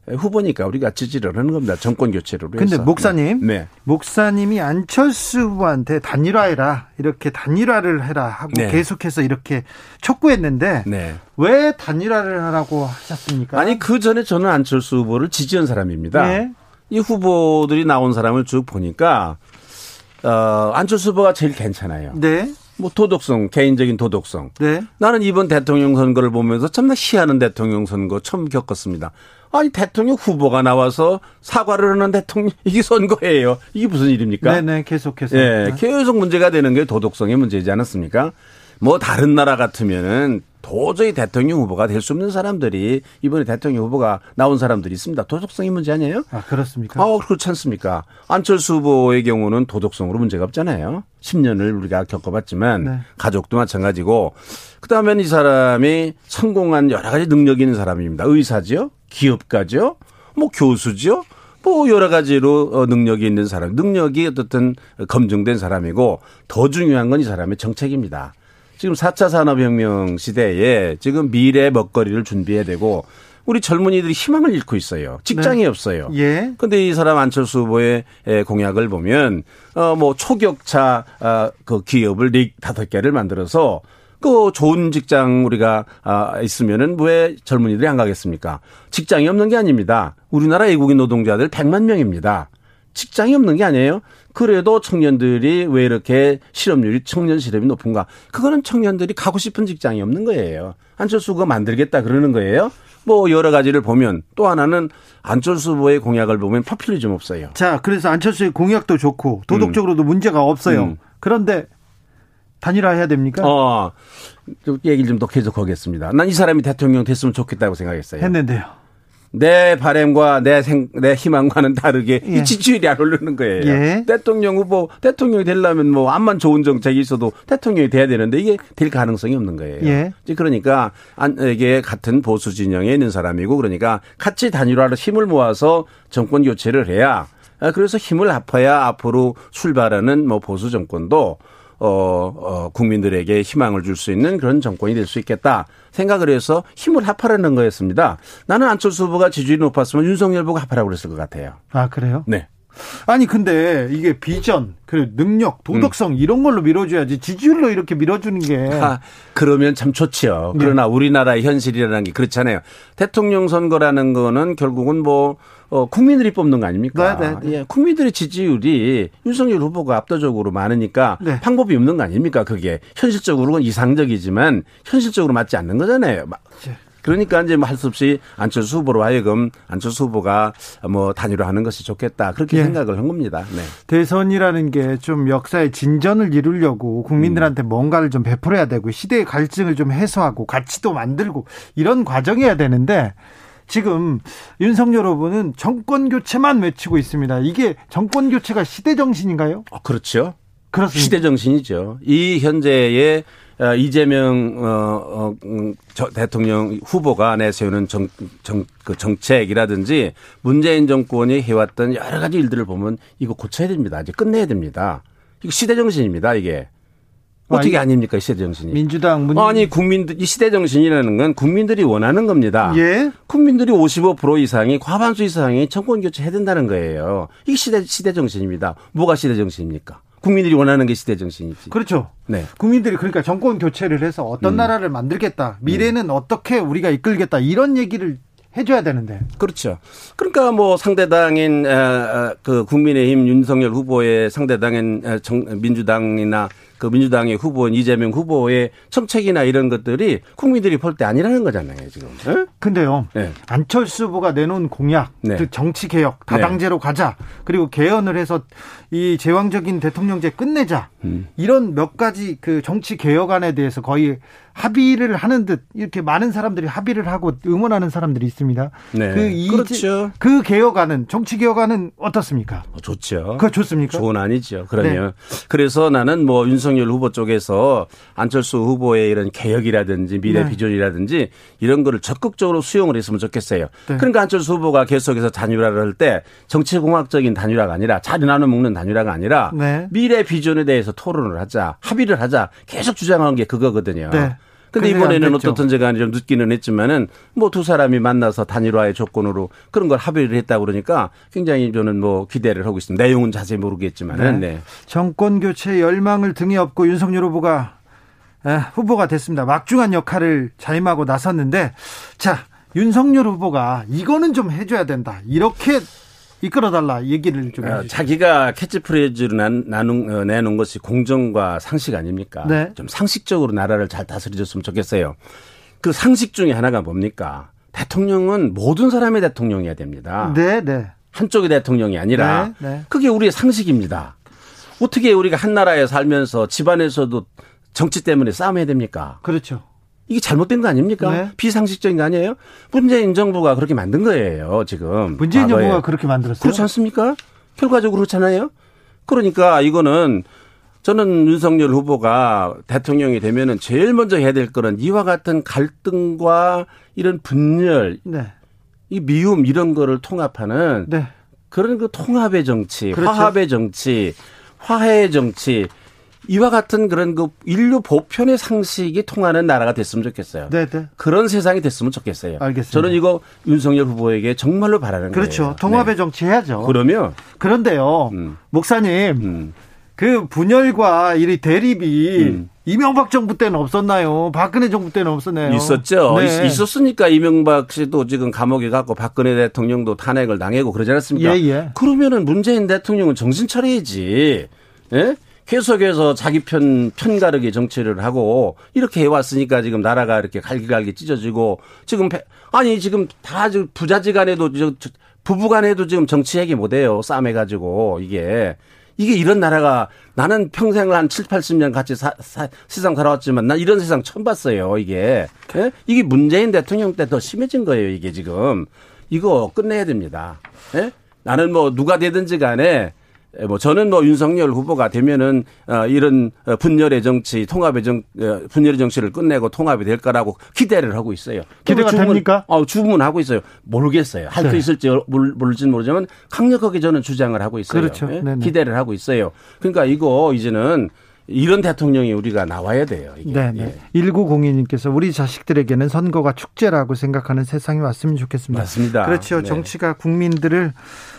후보니까 우리가 지지를 하는 겁니다. 정권 위해서. 근데 목사님, 네. 목사님이 안철수 후보한테 단일화해라 이렇게 단일화를 해라 하고 네. 계속해서 이렇게 촉구했는데 네. 왜 단일화를 하라고 하셨습니까? 아니 그 전에 저는 안철수 후보를 지지한 사람입니다. 네. 이 후보들이 나온 사람을 쭉 보니까 어 안철수 후보가 제일 괜찮아요. 네, 뭐 도덕성, 개인적인 도덕성. 네, 나는 이번 대통령 선거를 보면서 참나 희한한 대통령 선거 처음 겪었습니다. 아니 대통령 후보가 나와서 사과를 하는 대통령 *laughs* 이게 선거예요. 이게 무슨 일입니까? 네, 네, 계속해서. 예, 계속 문제가 되는 게 도덕성의 문제지 않았습니까? 뭐 다른 나라 같으면은 도저히 대통령 후보가 될 수 없는 사람들이 이번에 대통령 후보가 나온 사람들이 있습니다. 도덕성이 문제 아니에요? 아 그렇습니까? 아, 그렇지 않습니까? 안철수 후보의 경우는 도덕성으로 문제가 없잖아요. 10년을 우리가 겪어봤지만 네. 가족도 마찬가지고 그다음에는 이 사람이 성공한 여러 가지 능력이 있는 사람입니다. 의사죠, 기업가죠, 뭐 교수죠. 뭐 여러 가지로 어, 능력이 있는 사람, 능력이 어떻든 검증된 사람이고 더 중요한 건 이 사람의 정책입니다. 지금 4차 산업혁명 시대에 지금 미래 먹거리를 준비해야 되고 우리 젊은이들이 희망을 잃고 있어요. 직장이 없어요. 예. 근데 이 사람 안철수 후보의 에, 공약을 보면 어뭐 초격차 아, 그 기업을 네 다섯 개를 만들어서 그 좋은 직장 우리가 아 있으면은 왜 젊은이들이 안 가겠습니까? 직장이 없는 게 아닙니다. 우리나라 외국인 노동자들 100만 명입니다. 직장이 없는 게 아니에요. 그래도 청년들이 왜 이렇게 실업률이 청년 실업이 높은가? 그거는 청년들이 가고 싶은 직장이 없는 거예요. 안철수 후보가 만들겠다 그러는 거예요. 뭐 여러 가지를 보면 또 하나는 안철수 후보의 공약을 보면 퍼퓰리즘 없어요. 자, 그래서 안철수의 공약도 좋고 도덕적으로도 문제가 없어요. 음. 그런데 단일화해야 됩니까? 어, 좀 얘기를 좀 더 계속하겠습니다. 난 이 사람이 대통령 됐으면 좋겠다고 생각했어요. 했는데요. 내 바램과 내 생, 내 희망과는 다르게 예. 이 지지율이 안 오르는 거예요. 예. 대통령 후보, 대통령이 되려면 뭐 암만 좋은 정책이 있어도 대통령이 돼야 되는데 이게 될 가능성이 없는 거예요. 예. 이제 그러니까 안, 이게 같은 보수 진영에 있는 사람이고 그러니까 같이 단일화로 힘을 모아서 정권 교체를 해야 아, 그래서 힘을 합해야 앞으로 출발하는 뭐 보수 정권도 어, 어, 국민들에게 희망을 줄 수 있는 그런 정권이 될 수 있겠다 생각을 해서 힘을 합하라는 거였습니다. 나는 안철수 후보가 지지율이 높았으면 윤석열 후보가 합하라고 그랬을 것 같아요. 아, 그래요? 네. 아니 근데 이게 비전 그리고 능력 도덕성 음. 이런 걸로 밀어줘야지 지지율로 이렇게 밀어주는 게 아, 그러면 참 좋지요. 네. 그러나 우리나라의 현실이라는 게 그렇잖아요. 대통령 선거라는 거는 결국은 뭐 어, 국민들이 뽑는 거 아닙니까? 네, 네, 네. 예, 국민들의 지지율이 윤석열 후보가 압도적으로 많으니까 네. 방법이 없는 거 아닙니까? 그게 현실적으로는 이상적이지만 현실적으로 맞지 않는 거잖아요. 네. 그러니까 이제 뭐 할 수 없이 안철수 후보로 하여금 안철수 후보가 뭐 단일화하는 것이 좋겠다 그렇게 예. 생각을 한 겁니다. 네. 대선이라는 게 좀 역사의 진전을 이루려고 국민들한테 음. 뭔가를 좀 베풀어야 되고 시대의 갈증을 좀 해소하고 가치도 만들고 이런 과정이어야 되는데 지금 윤석열 후보는 정권 교체만 외치고 있습니다. 이게 정권 교체가 시대 정신인가요? 어, 그렇죠. 그렇습니다. 시대 정신이죠. 이 현재의 어, 이재명 어, 어, 음, 저, 대통령 후보가 내세우는 정, 정, 그 정책이라든지 문재인 정권이 해왔던 여러 가지 일들을 보면 이거 고쳐야 됩니다. 이제 끝내야 됩니다. 이거 시대 정신입니다. 이게. 어떻게 아, 아닙니까 이 시대 정신이? 민주당 문... 아니 국민들 이 시대 정신이라는 건 국민들이 원하는 겁니다. 예. 국민들이 55% 이상이 과반수 이상이 정권 교체해야 된다는 거예요. 이 시대 시대 정신입니다. 뭐가 시대 정신입니까? 국민들이 원하는 게 시대 정신이지. 그렇죠. 네. 국민들이 그러니까 정권 교체를 해서 어떤 음. 나라를 만들겠다. 미래는 음. 어떻게 우리가 이끌겠다. 이런 얘기를 해줘야 되는데. 그렇죠. 그러니까 뭐 상대당인 그 국민의힘 윤석열 후보의 상대당인 민주당이나 그 민주당의 후보인 이재명 후보의 정책이나 이런 것들이 국민들이 볼 때 아니라는 거잖아요, 지금. 네? 근데요. 네. 안철수 후보가 내놓은 공약, 네. 즉 정치 개혁, 다당제로 네. 가자. 그리고 개헌을 해서 이 제왕적인 대통령제 끝내자. 음. 이런 몇 가지 그 정치 개혁안에 대해서 거의 합의를 하는 듯 이렇게 많은 사람들이 합의를 하고 응원하는 사람들이 있습니다. 네. 그 이, 그렇죠. 그 개혁안은 정치 개혁안은 어떻습니까? 어, 좋죠. 그 좋습니까? 좋은 아니죠. 그러면 네. 그래서 나는 뭐 윤석 열 후보 쪽에서 안철수 후보의 이런 개혁이라든지 미래 네. 비전이라든지 이런 거를 적극적으로 수용을 했으면 좋겠어요. 네. 그러니까 안철수 후보가 계속해서 단일화를 할 때 정치공학적인 단일화가 아니라 자리 나눠 먹는 단일화가 아니라 네. 미래 비전에 대해서 토론을 하자, 합의를 하자 계속 주장한 게 그거거든요. 네. 근데 이번에는 어떻든 제가 좀 늦기는 했지만은 뭐 두 사람이 만나서 단일화의 조건으로 그런 걸 합의를 했다고 그러니까 굉장히 저는 뭐 기대를 하고 있습니다. 내용은 자세히 모르겠지만은 네. 네. 정권 교체 열망을 등에 업고 윤석열 후보가 후보가 됐습니다. 막중한 역할을 자임하고 나섰는데 자 윤석열 후보가 이거는 좀 해줘야 된다. 이렇게 이끌어달라 얘기를 좀 어, 자기가 캐치프레이즈로 나눈, 어, 내놓은 것이 공정과 상식 아닙니까? 네. 좀 상식적으로 나라를 잘 다스려줬으면 좋겠어요. 그 상식 중에 하나가 뭡니까? 대통령은 모든 사람의 대통령이어야 됩니다. 네, 네. 한쪽의 대통령이 아니라 네, 네. 그게 우리의 상식입니다. 어떻게 우리가 한 나라에 살면서 집안에서도 정치 때문에 싸움해야 됩니까? 그렇죠. 이게 잘못된 거 아닙니까? 네. 비상식적인 거 아니에요? 문재인 정부가 그렇게 만든 거예요, 지금. 문재인 과거에. 정부가 그렇게 만들었어요? 그렇지 않습니까? 결과적으로 그렇잖아요? 그러니까 이거는 저는 윤석열 후보가 대통령이 되면은 제일 먼저 해야 될 거는 이와 같은 갈등과 이런 분열, 네. 이 미움 이런 거를 통합하는 네. 그런 그 통합의 정치, 그렇죠. 화합의 정치, 화해의 정치 이와 같은 그런 그 인류 보편의 상식이 통하는 나라가 됐으면 좋겠어요. 네네. 네. 그런 세상이 됐으면 좋겠어요. 알겠습니다. 저는 이거 윤석열 후보에게 정말로 바라는 그렇죠. 거예요. 그렇죠. 통합의 네. 정치 해야죠. 그러면 그런데요, 음. 목사님. 음. 그 분열과 이 대립이 음. 이명박 정부 때는 없었나요? 박근혜 정부 때는 없었나요? 있었죠. 네. 있었으니까 이명박 씨도 지금 감옥에 갔고 박근혜 대통령도 탄핵을 당하고 그러지 않았습니까? 예, 예. 그러면은 문재인 대통령은 정신 차려야지. 예? 계속해서 자기 편, 편가르기 정치를 하고 이렇게 해왔으니까 지금 나라가 이렇게 갈기갈기 찢어지고 지금, 아니 지금 다 부자지간에도 부부간에도 지금 정치 얘기 못해요. 싸움해가지고 이게. 이게 이런 나라가 나는 평생을 한 7, 80년 같이 사, 사, 세상 살아왔지만 난 이런 세상 처음 봤어요. 이게. 예? 이게 문재인 대통령 때 더 심해진 거예요. 이게 지금. 이거 끝내야 됩니다. 예? 나는 뭐 누가 되든지 간에 예, 뭐 저는 뭐 윤석열 후보가 되면은 어 이런 어, 분열의 정치, 통합의 정 어, 분열의 정치를 끝내고 통합이 될 거라고 기대를 하고 있어요. 기대가 주문, 됩니까? 어 주문하고 있어요. 모르겠어요. 할수 네. 있을지 모를지는 모르지만 강력하게 저는 주장을 하고 있어요. 그렇죠. 네? 기대를 하고 있어요. 그러니까 이거 이제는 이런 대통령이 우리가 나와야 돼요. 네, 네. 예. 1902님께서 우리 자식들에게는 선거가 축제라고 생각하는 세상이 왔으면 좋겠습니다. 맞습니다. 그렇죠. 네. 정치가 국민들을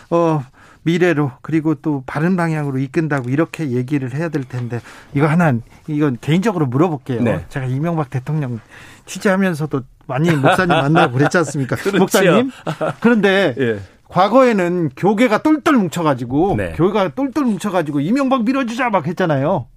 어 미래로 그리고 또 바른 방향으로 이끈다고 이렇게 얘기를 해야 될 텐데 이거 하나 이건 개인적으로 물어볼게요. 네. 제가 이명박 대통령 취재하면서도 많이 목사님 만나고 그랬지 않습니까? *laughs* 그렇죠. 목사님. 그런데 *laughs* 예. 과거에는 교계가 똘똘 뭉쳐가지고 네. 교회가 똘똘 뭉쳐가지고 이명박 밀어주자 막 했잖아요.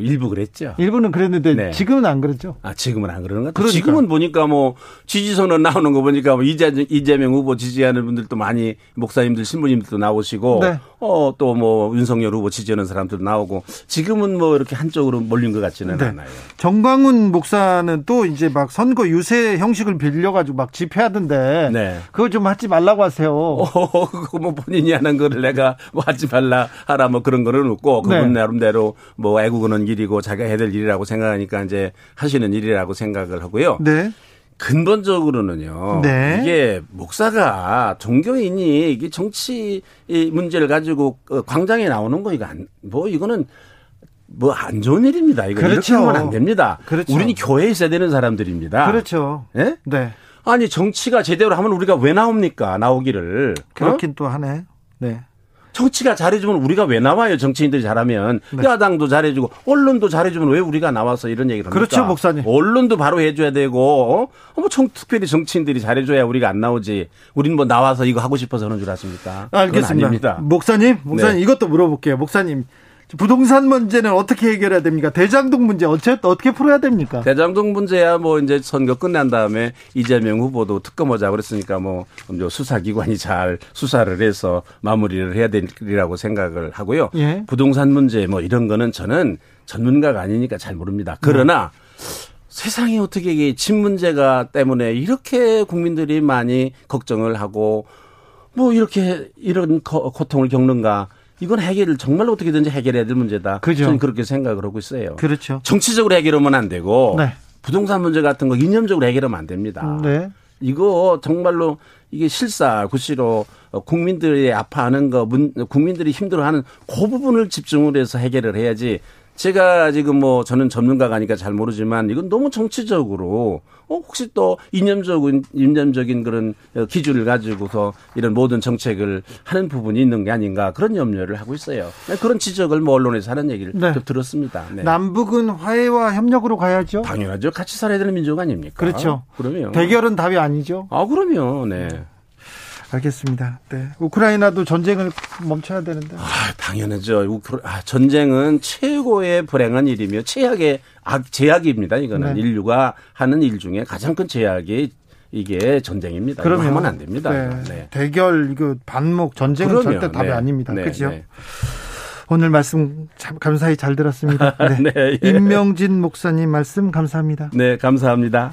일부 그랬죠. 일부는 그랬는데 네. 지금은 안 그렇죠. 아, 지금은 안 그러는 것 같아요. 그러니까. 지금은 보니까 뭐 지지선언 나오는 거 보니까 뭐 이재, 이재명 후보 지지하는 분들도 많이 목사님들, 신부님들도 나오시고 네. 어, 또 뭐 윤석열 후보 지지하는 사람들도 나오고 지금은 뭐 이렇게 한쪽으로 몰린 것 같지는 네. 않아요. 정광훈 목사는 또 이제 막 선거 유세 형식을 빌려가지고 막 집회하던데 네. 그거 좀 하지 말라고 하세요. *laughs* 어, 그거 뭐 본인이 하는 거를 내가 뭐 하지 말라 하라 뭐 그런 거는 없고 그분 네. 나름대로 뭐 애국은 일이고 자기가 해야 될 일이라고 생각하니까 이제 하시는 일이라고 생각을 하고요. 네. 근본적으로는요. 네. 이게 목사가 종교인이 이게 정치 이 문제를 가지고 어, 광장에 나오는 거 이거 안, 뭐 이거는 뭐 안 좋은 일입니다. 이거 그렇죠. 이렇게 하면 안 됩니다. 그렇죠. 우리는 교회에 있어야 되는 사람들입니다. 그렇죠. 예? 네. 아니 정치가 제대로 하면 우리가 왜 나옵니까? 나오기를. 어? 그렇긴 또 하네. 네. 정치가 잘해주면 우리가 왜 나와요? 정치인들이 잘하면 네. 야당도 잘해주고 언론도 잘해주면 왜 우리가 나와서 이런 얘기를 합니까? 그렇죠, 목사님. 언론도 바로 해줘야 되고 어? 뭐 청, 특별히 정치인들이 잘해줘야 우리가 안 나오지. 우리는 뭐 나와서 이거 하고 싶어서 하는 줄 아십니까? 알겠습니다. 목사님, 목사님 네. 이것도 물어볼게요. 목사님 부동산 문제는 어떻게 해결해야 됩니까? 대장동 문제 어째 어떻게 풀어야 됩니까? 대장동 문제야 뭐 이제 선거 끝난 다음에 이재명 후보도 특검하자 그랬으니까 뭐 수사기관이 잘 수사를 해서 마무리를 해야 되리라고 생각을 하고요. 예. 부동산 문제 뭐 이런 거는 저는 전문가가 아니니까 잘 모릅니다. 그러나 세상에 어떻게 이게 집 문제가 때문에 이렇게 국민들이 많이 걱정을 하고 뭐 이렇게 이런 거- 고통을 겪는가 이건 해결을 정말 어떻게든지 해결해야 될 문제다. 그죠. 저는 그렇게 생각을 하고 있어요. 그렇죠. 정치적으로 해결하면 안 되고 네. 부동산 문제 같은 거 이념적으로 해결하면 안 됩니다. 네. 이거 정말로 이게 실사 구시로 국민들이 아파하는 거, 문- 국민들이 힘들어하는 그 부분을 집중을 해서 해결을 해야지. 제가 지금 뭐 저는 전문가가 아니까 잘 모르지만 이건 너무 정치적으로 어 혹시 또 이념적인 이념적인 그런 어, 기준을 가지고서 이런 모든 정책을 하는 부분이 있는 게 아닌가 그런 염려를 하고 있어요. 그런 지적을 뭐 언론에서 하는 얘기를 네. 좀 들었습니다. 네. 남북은 화해와 협력으로 가야죠. 당연하죠. 같이 살아야 되는 민족 아닙니까? 그렇죠. 그러면. 대결은 답이 아니죠. 아, 그러면, 네. 알겠습니다. 네. 우크라이나도 전쟁을 멈춰야 되는데. 아, 당연하죠. 우크라- 아, 전쟁은 최고의 불행한 일이며 최악의 악, 제약입니다. 이거는 네. 인류가 하는 일 중에 가장 큰 제약이 이게 전쟁입니다. 그러면 하면 안 됩니다. 네. 네. 대결 이거 반목 전쟁은 그러면, 절대 답이 네. 아닙니다. 네, 그렇죠? 네. 오늘 말씀 참 감사히 잘 들었습니다. *laughs* 네. 네, 예. 인명진 목사님 말씀 감사합니다. 네, 감사합니다.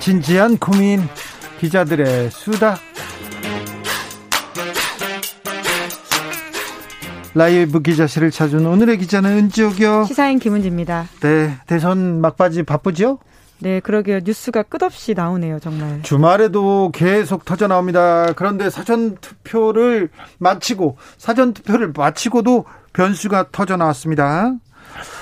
진지한 고민 기자들의 수다 라이브 기자실을 찾은 오늘의 기자는 은지옥이요. 시사인 김은지입니다. 네, 대선 막바지 바쁘죠? 네, 그러게요. 뉴스가 끝없이 나오네요, 정말. 주말에도 계속 터져 나옵니다. 그런데 사전 투표를 마치고 사전 투표를 마치고도 변수가 터져 나왔습니다.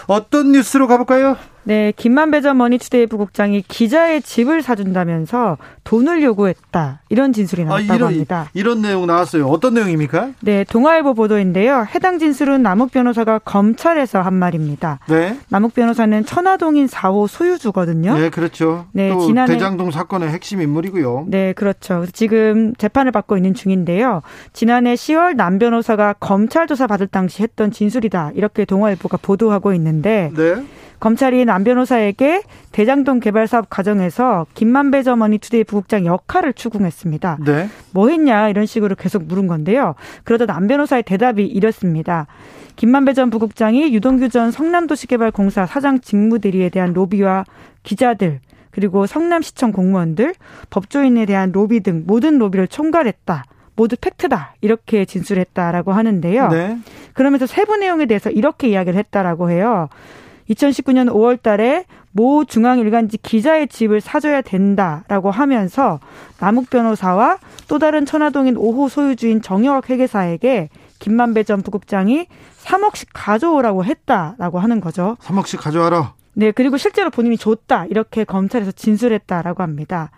어떤 뉴스로 가볼까요? 네, 김만배 전 머니투데이 부국장이 기자의 집을 사준다면서 돈을 요구했다. 이런 진술이 나왔다고 아, 이런 합니다. 이런 내용 나왔어요. 어떤 내용입니까? 네, 동아일보 보도인데요. 해당 진술은 남욱 변호사가 검찰에서 한 말입니다. 네, 남욱 변호사는 천화동인 4호 소유주거든요. 네, 그렇죠. 네, 또 지난해- 대장동 사건의 핵심 인물이고요. 네, 그렇죠. 지금 재판을 받고 있는 중인데요. 지난해 10월 남 변호사가 검찰 조사 받을 당시 했던 진술이다. 이렇게 동아일보가 보도하고 있는데 네, 검찰이 남 변호사에게 대장동 개발 사업 과정에서 김만배 전 머니투데이 부국장 역할을 추궁했습니다. 네, 뭐 했냐 이런 식으로 계속 물은 건데요. 그러다 남 변호사의 대답이 이렇습니다. 김만배 전 부국장이 유동규 전 성남도시개발공사 사장 직무대리에 대한 로비와 기자들 그리고 성남시청 공무원들, 법조인에 대한 로비 등 모든 로비를 총괄했다. 모두 팩트다. 이렇게 진술했다라고 하는데요. 네. 그러면서 세부 내용에 대해서 이렇게 이야기를 했다라고 해요. 2019년 5월 달에 모 중앙일간지 기자의 집을 사줘야 된다라고 하면서 남욱 변호사와 또 다른 천화동인 5호 소유주인 정영학 회계사에게 김만배 전 부국장이 3억씩 가져오라고 했다라고 하는 거죠. 3억씩 가져와라. 네, 그리고 실제로 본인이 줬다 이렇게 검찰에서 진술했다라고 합니다.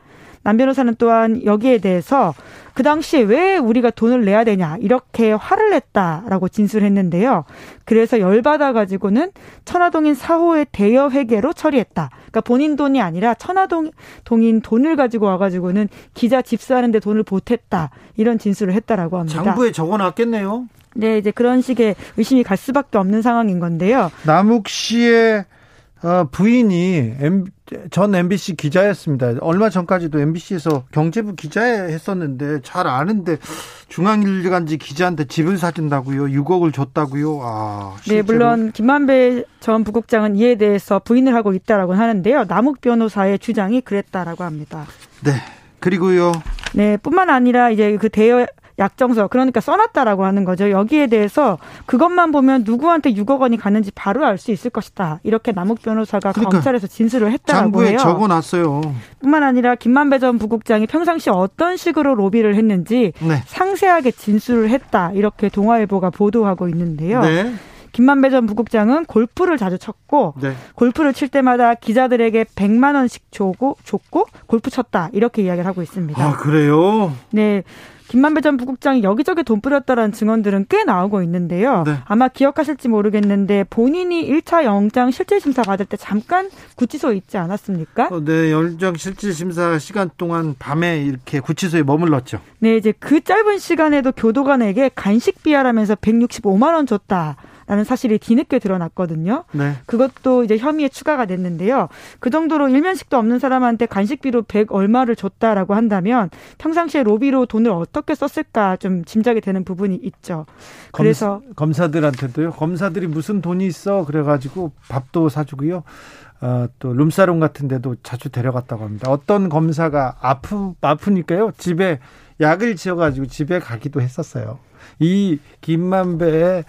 남 변호사는 또한 여기에 대해서 그 당시에 왜 우리가 돈을 내야 되냐 이렇게 화를 냈다라고 진술했는데요. 그래서 열받아 가지고는 천화동인 사호의 대여 회계로 처리했다. 그러니까 본인 돈이 아니라 천화동 동인 돈을 가지고 와 가지고는 기자 집사하는데 돈을 보탰다 이런 진술을 했다라고 합니다. 장부에 적어놨겠네요. 네, 이제 그런 식의 의심이 갈 수밖에 없는 상황인 건데요. 남욱 씨의 어, 부인이 전 MBC 기자였습니다. 얼마 전까지도 MBC에서 경제부 기자했었는데 잘 아는데 중앙일간지 기자한테 집을 사준다고요? 6억을 줬다고요? 아, 네, 물론 김만배 전 부국장은 이에 대해서 부인을 하고 있다라고 하는데요. 남욱 변호사의 주장이 그랬다라고 합니다. 네. 그리고요. 네, 뿐만 아니라 이제 그 대여 약정서 그러니까 써놨다라고 하는 거죠. 여기에 대해서 그것만 보면 누구한테 6억 원이 갔는지 바로 알 수 있을 것이다. 이렇게 남욱 변호사가 그러니까 검찰에서 진술을 했다라고 장부에 해요. 적어놨어요. 뿐만 아니라 김만배 전 부국장이 평상시 어떤 식으로 로비를 했는지 네. 상세하게 진술을 했다. 이렇게 동아일보가 보도하고 있는데요. 네. 김만배 전 부국장은 골프를 자주 쳤고 네. 골프를 칠 때마다 기자들에게 100만 원씩 줘고 줬고 골프 쳤다 이렇게 이야기를 하고 있습니다. 아 그래요? 네. 김만배 전 부국장이 여기저기 돈 뿌렸다라는 증언들은 꽤 나오고 있는데요. 네. 아마 기억하실지 모르겠는데 본인이 1차 영장 실질심사 받을 때 잠깐 구치소에 있지 않았습니까? 어, 네, 영장 실질심사 시간 동안 밤에 이렇게 구치소에 머물렀죠. 네, 이제 그 짧은 시간에도 교도관에게 간식 비하라면서 165만 원 줬다. 라는 사실이 뒤늦게 드러났거든요. 네. 그것도 이제 혐의에 추가가 됐는데요. 그 정도로 일면식도 없는 사람한테 간식비로 100 얼마를 줬다라고 한다면 평상시에 로비로 돈을 어떻게 썼을까 좀 짐작이 되는 부분이 있죠. 그래서 검, 검사들한테도요. 검사들이 무슨 돈이 있어 그래가지고 밥도 사주고요. 어, 또 룸사롱 같은 데도 자주 데려갔다고 합니다. 어떤 검사가 아프 아프니까요. 집에 약을 지어가지고 집에 가기도 했었어요. 이 김만배의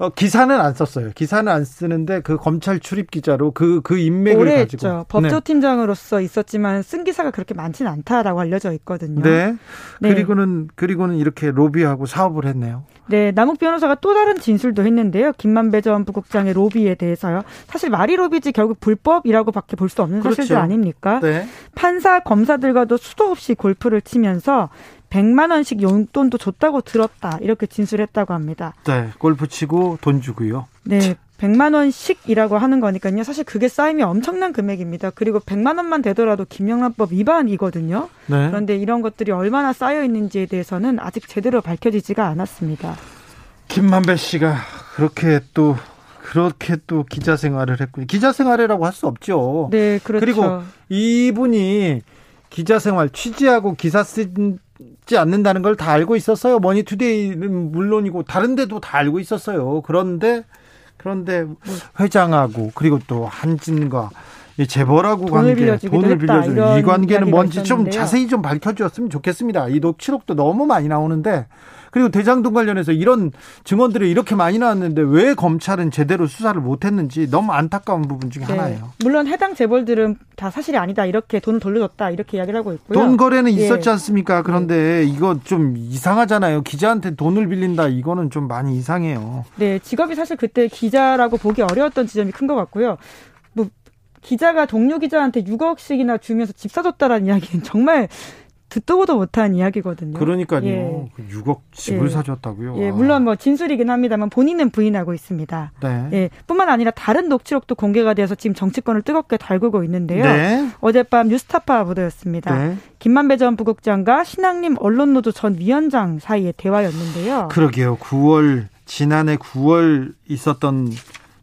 어, 기사는 안 썼어요. 기사는 안 쓰는데 그 검찰 출입 기자로 그, 그 인맥을 오래 가지고. 했죠. 법조팀장으로서 있었지만 쓴 기사가 그렇게 많지는 않다라고 알려져 있거든요. 네. 네. 그리고는, 그리고는 이렇게 로비하고 사업을 했네요. 네, 남욱 변호사가 또 다른 진술도 했는데요. 김만배 전 부국장의 로비에 대해서요. 사실 말이 로비지 결국 불법이라고밖에 볼 수 없는 그렇죠. 사실들 아닙니까? 네. 판사 검사들과도 수도 없이 골프를 치면서 100만 원씩 용돈도 줬다고 들었다. 이렇게 진술했다고 합니다. 네. 골프 치고 돈 주고요. 네. 100만 원씩이라고 하는 거니까요. 사실 그게 쌓이면 엄청난 금액입니다. 그리고 100만 원만 되더라도 김영란법 위반이거든요. 네. 그런데 이런 것들이 얼마나 쌓여 있는지에 대해서는 아직 제대로 밝혀지지가 않았습니다. 김만배 씨가 그렇게 또 그렇게 또 기자 생활을 했군요. 기자 생활이라고 할 수 없죠. 네, 그렇죠. 그리고 이분이 기자 생활 취재하고 기사 쓰 지 않는다는 걸 다 알고 있었어요. 머니투데이는 물론이고 다른 데도 다 알고 있었어요. 그런데 그런데 회장하고 그리고 또 한진과 이 재벌하고 돈을 관계 돈을 빌려주는 이 관계는 뭔지 좀 있었는데요. 자세히 좀 밝혀주었으면 좋겠습니다. 이 녹취록도 너무 많이 나오는데 그리고 대장동 관련해서 이런 증언들이 이렇게 많이 나왔는데 왜 검찰은 제대로 수사를 못했는지 너무 안타까운 부분 중에 네. 하나예요. 물론 해당 재벌들은 다 사실이 아니다. 이렇게 돈을 돌려줬다. 이렇게 이야기를 하고 있고요. 돈 거래는 예. 있었지 않습니까? 그런데 이거 좀 이상하잖아요. 기자한테 돈을 빌린다. 이거는 좀 많이 이상해요. 네, 직업이 사실 그때 기자라고 보기 어려웠던 지점이 큰 것 같고요. 뭐 기자가 동료 기자한테 6억씩이나 주면서 집 사줬다라는 이야기는 정말 듣도 보도 못한 이야기거든요. 그러니까요. 예. 그 6억 집을 예. 사줬다고요. 예, 와. 물론 뭐 진술이긴 합니다만 본인은 부인하고 있습니다. 네. 예, 뿐만 아니라 다른 녹취록도 공개가 되어서 지금 정치권을 뜨겁게 달구고 있는데요. 네. 어젯밤 뉴스타파 보도였습니다. 네. 김만배 전 부국장과 신학림 언론노조 전 위원장 사이의 대화였는데요. 그러게요. 9월 지난해 9월 있었던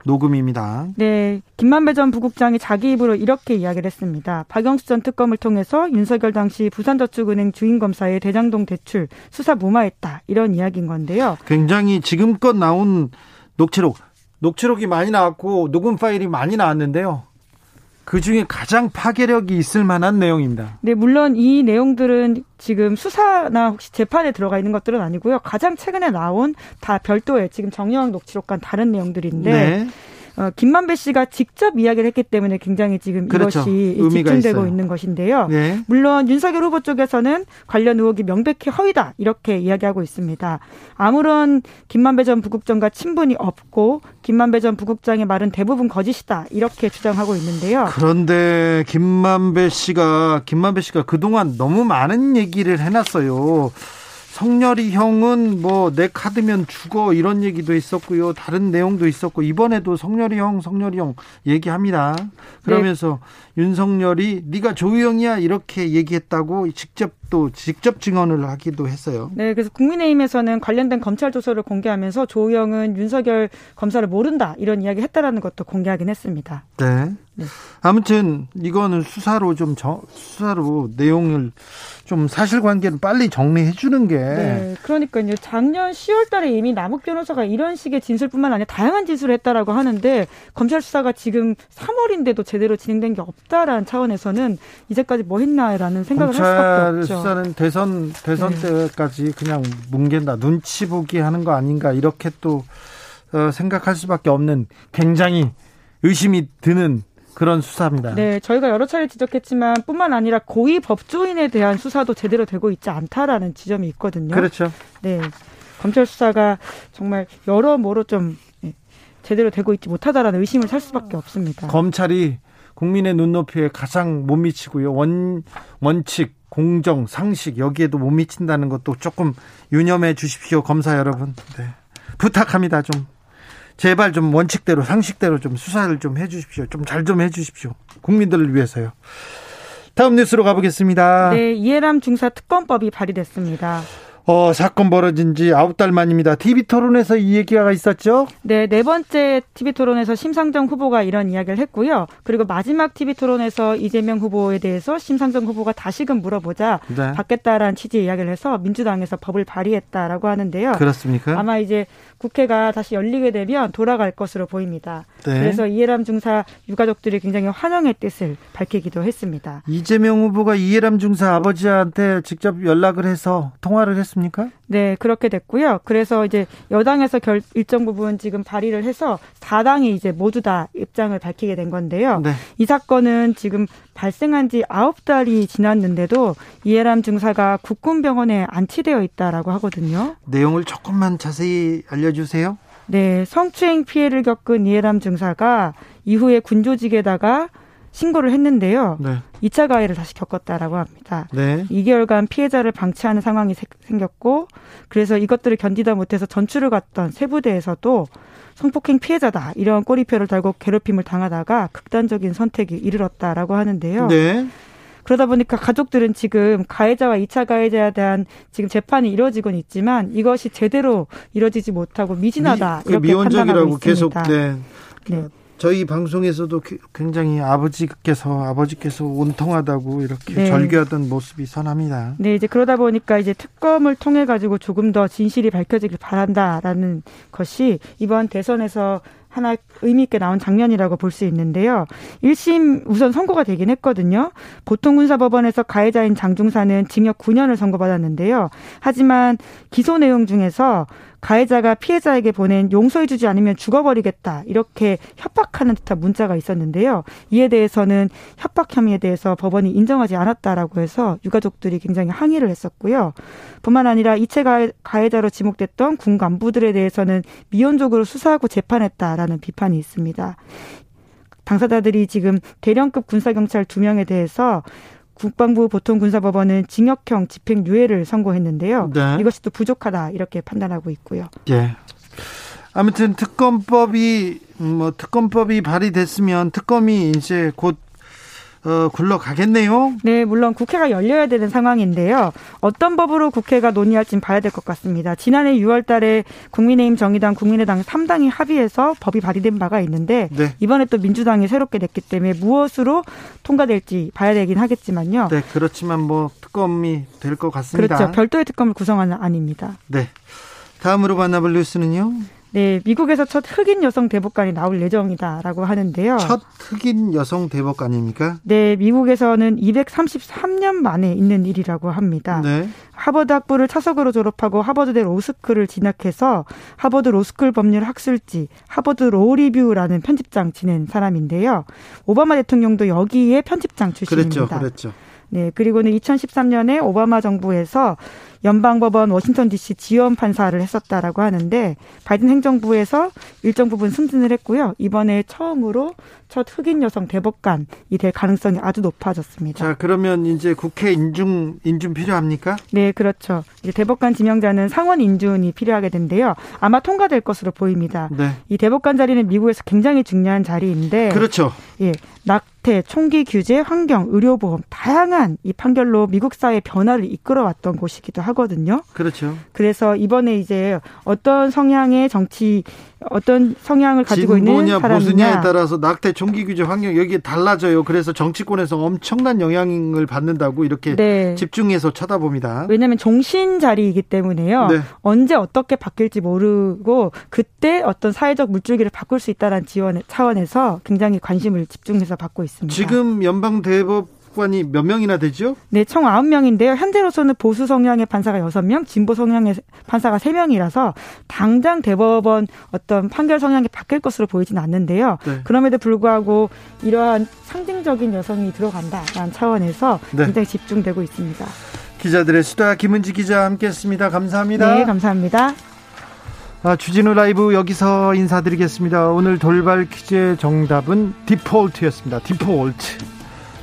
녹음입니다. 네, 김만배 전 부국장이 자기 입으로 이렇게 이야기를 했습니다. 박영수 전 특검을 통해서 윤석열 당시 부산저축은행 주인검사의 대장동 대출 수사 무마했다 이런 이야기인 건데요. 굉장히 지금껏 나온 녹취록 녹취록이 많이 나왔고 녹음 파일이 많이 나왔는데요. 그 중에 가장 파괴력이 있을 만한 내용입니다. 네, 물론 이 내용들은 지금 수사나 혹시 재판에 들어가 있는 것들은 아니고요. 가장 최근에 나온 다 별도의 지금 정영 녹취록과 다른 내용들인데 네. 어, 김만배 씨가 직접 이야기를 했기 때문에 굉장히 지금 그렇죠. 이것이 집중되고 있어요. 있는 것인데요. 네. 물론 윤석열 후보 쪽에서는 관련 의혹이 명백히 허위다 이렇게 이야기하고 있습니다. 아무런 김만배 전 부국장과 친분이 없고 김만배 전 부국장의 말은 대부분 거짓이다 이렇게 주장하고 있는데요. 그런데 김만배 씨가 김만배 씨가 그동안 너무 많은 얘기를 해놨어요. 성렬이 형은 뭐 내 카드면 죽어 이런 얘기도 있었고요. 다른 내용도 있었고 이번에도 성렬이 형, 성렬이 형 얘기합니다. 그러면서 네. 윤석열이 네가 조희영이야 이렇게 얘기했다고 직접 또 직접 증언을 하기도 했어요. 네, 그래서 국민의힘에서는 관련된 검찰 조서를 공개하면서 조희영은 윤석열 검사를 모른다 이런 이야기 했다라는 것도 공개하긴 했습니다. 네. 네. 아무튼 이거는 수사로 좀 저, 수사로 내용을 좀 사실관계를 빨리 정리해 주는 게. 네. 그러니까요. 작년 10월달에 이미 남욱 변호사가 이런 식의 진술뿐만 아니라 다양한 진술을 했다라고 하는데 검찰 수사가 지금 3월인데도 제대로 진행된 게 없다라는 차원에서는 이제까지 뭐 했나라는 생각을 할 수밖에 없죠. 수사는 대선 대선 네. 때까지 그냥 뭉갠다 눈치 보기 하는 거 아닌가 이렇게 또 어, 생각할 수밖에 없는 굉장히 의심이 드는 그런 수사입니다. 네, 저희가 여러 차례 지적했지만 뿐만 아니라 고위 법조인에 대한 수사도 제대로 되고 있지 않다라는 지점이 있거든요. 그렇죠. 네. 검찰 수사가 정말 여러모로 좀 네, 제대로 되고 있지 못하다라는 의심을 살 수밖에 없습니다. 검찰이 국민의 눈높이에 가장 못 미치고요. 원 원칙, 공정, 상식 여기에도 못 미친다는 것도 조금 유념해 주십시오, 검사 여러분. 네. 부탁합니다, 좀. 제발 좀 원칙대로 상식대로 좀 수사를 좀 해주십시오. 좀 잘좀 좀 해주십시오. 국민들을 위해서요. 다음 뉴스로 가보겠습니다. 네, 이해람 중사 특검법이 발의됐습니다. 어, 사건 벌어진 지 아홉 달 만입니다. TV 토론에서 이 얘기가 있었죠? 네, 네 번째 TV 토론에서 심상정 후보가 이런 이야기를 했고요. 그리고 마지막 TV 토론에서 이재명 후보에 대해서 심상정 후보가 다시금 물어보자 네. 받겠다라는 취지의 이야기를 해서 민주당에서 법을 발의했다라고 하는데요. 그렇습니까? 아마 이제 국회가 다시 열리게 되면 돌아갈 것으로 보입니다. 네. 그래서 이해람 중사 유가족들이 굉장히 환영의 뜻을 밝히기도 했습니다. 이재명 후보가 이해람 중사 아버지한테 직접 연락을 해서 통화를 했습니다. 됐습니까? 네, 그렇게 됐고요. 그래서 이제 여당에서 결, 일정 부분 지금 발의를 해서 4당이 이제 모두 다 입장을 밝히게 된 건데요. 네. 이 사건은 지금 발생한 지 9달이 지났는데도 이해람 중사가 국군병원에 안치되어 있다라고 하거든요. 내용을 조금만 자세히 알려 주세요. 네, 성추행 피해를 겪은 이해람 중사가 이후에 군조직에다가 신고를 했는데요. 네. 2차 가해를 다시 겪었다라고 합니다. 네. 2개월간 피해자를 방치하는 상황이 생겼고 그래서 이것들을 견디다 못해서 전출을 갔던 세부대에서도 성폭행 피해자다 이런 꼬리표를 달고 괴롭힘을 당하다가 극단적인 선택이 이르렀다라고 하는데요. 네. 그러다 보니까 가족들은 지금 가해자와 2차 가해자에 대한 지금 재판이 이루어지곤 있지만 이것이 제대로 이루어지지 못하고 미진하다 미, 이렇게 판단하고 있습니다. 계속 네. 네. 저희 방송에서도 굉장히 아버지께서 아버지께서 온통하다고 이렇게 네. 절규하던 모습이 선합니다. 네, 이제 그러다 보니까 이제 특검을 통해 가지고 조금 더 진실이 밝혀지길 바란다라는 것이 이번 대선에서 하나 의미 있게 나온 장면이라고 볼 수 있는데요. 1심 우선 선고가 되긴 했거든요. 보통군사법원에서 가해자인 장중사는 징역 9년을 선고받았는데요. 하지만 기소 내용 중에서 가해자가 피해자에게 보낸 용서해주지 않으면 죽어버리겠다 이렇게 협박하는 듯한 문자가 있었는데요. 이에 대해서는 협박 혐의에 대해서 법원이 인정하지 않았다라고 해서 유가족들이 굉장히 항의를 했었고요. 뿐만 아니라 이체 가해자로 지목됐던 군 간부들에 대해서는 미온적으로 수사하고 재판했다라는 비판이 있습니다. 당사자들이 지금 대령급 군사경찰 두 명에 대해서 국방부 보통군사법원은 징역형 집행유예를 선고했는데요. 네. 이것이 또 부족하다 이렇게 판단하고 있고요. 예. 아무튼 특검법이 뭐 특검법이 발의됐으면 특검이 이제 곧 어, 굴러가겠네요. 네, 물론 국회가 열려야 되는 상황인데요. 어떤 법으로 국회가 논의할지는 봐야 될 것 같습니다. 지난해 6월 달에 국민의힘, 정의당, 국민의당 3당이 합의해서 법이 발의된 바가 있는데 네. 이번에 또 민주당이 새롭게 냈기 때문에 무엇으로 통과될지 봐야 되긴 하겠지만요. 네, 그렇지만 뭐 특검이 될 것 같습니다. 그렇죠. 별도의 특검을 구성하는 아닙니다. 네. 다음으로 만나볼 뉴스는요. 네, 미국에서 첫 흑인 여성 대법관이 나올 예정이다라고 하는데요. 첫 흑인 여성 대법관입니까? 네, 미국에서는 233년 만에 있는 일이라고 합니다. 네. 하버드 학부를 차석으로 졸업하고 하버드대 로스쿨을 진학해서 하버드 로스쿨 법률 학술지 하버드 로리뷰라는 편집장 지낸 사람인데요. 오바마 대통령도 여기에 편집장 출신입니다. 그랬죠, 그랬죠. 네, 그리고는 2013년에 오바마 정부에서 연방법원 워싱턴 DC 지원 판사를 했었다라고 하는데 바이든 행정부에서 일정 부분 승진을 했고요. 이번에 처음으로 첫 흑인 여성 대법관이 될 가능성이 아주 높아졌습니다. 자, 그러면 이제 국회 인중 인준 필요합니까? 네, 그렇죠. 이제 대법관 지명자는 상원 인준이 필요하게 된데요. 아마 통과될 것으로 보입니다. 네. 이 대법관 자리는 미국에서 굉장히 중요한 자리인데 그렇죠. 예, 낙 태, 총기 규제, 환경, 의료보험 다양한 이 판결로 미국 사회 변화를 이끌어왔던 곳이기도 하거든요. 그렇죠. 그래서 이번에 이제 어떤 성향의 정치 어떤 성향을 가지고 있는 진보냐 보수냐에 사람이냐 따라서 낙태 총기 규제 환경 여기에 달라져요. 그래서 정치권에서 엄청난 영향을 받는다고 이렇게 네. 집중해서 쳐다봅니다. 왜냐하면 종신 자리이기 때문에요. 네. 언제 어떻게 바뀔지 모르고 그때 어떤 사회적 물줄기를 바꿀 수 있다는 지원 차원에서 굉장히 관심을 집중해서 받고 있습니다. 지금 연방 대법 관이 몇 명이나 되죠? 네, 총 9명인데요. 현재로서는 보수 성향의 판사가 6명, 진보 성향의 판사가 3명이라서 당장 대법원 어떤 판결 성향이 바뀔 것으로 보이진 않는데요. 네. 그럼에도 불구하고 이러한 상징적인 여성이 들어간다라는 차원에서 네. 굉장히 집중되고 있습니다. 기자들의 수다 김은지 기자 함께했습니다. 감사합니다. 네, 감사합니다. 아, 주진우 라이브 여기서 인사드리겠습니다. 오늘 돌발 퀴즈의 정답은 디폴트였습니다. 디폴트.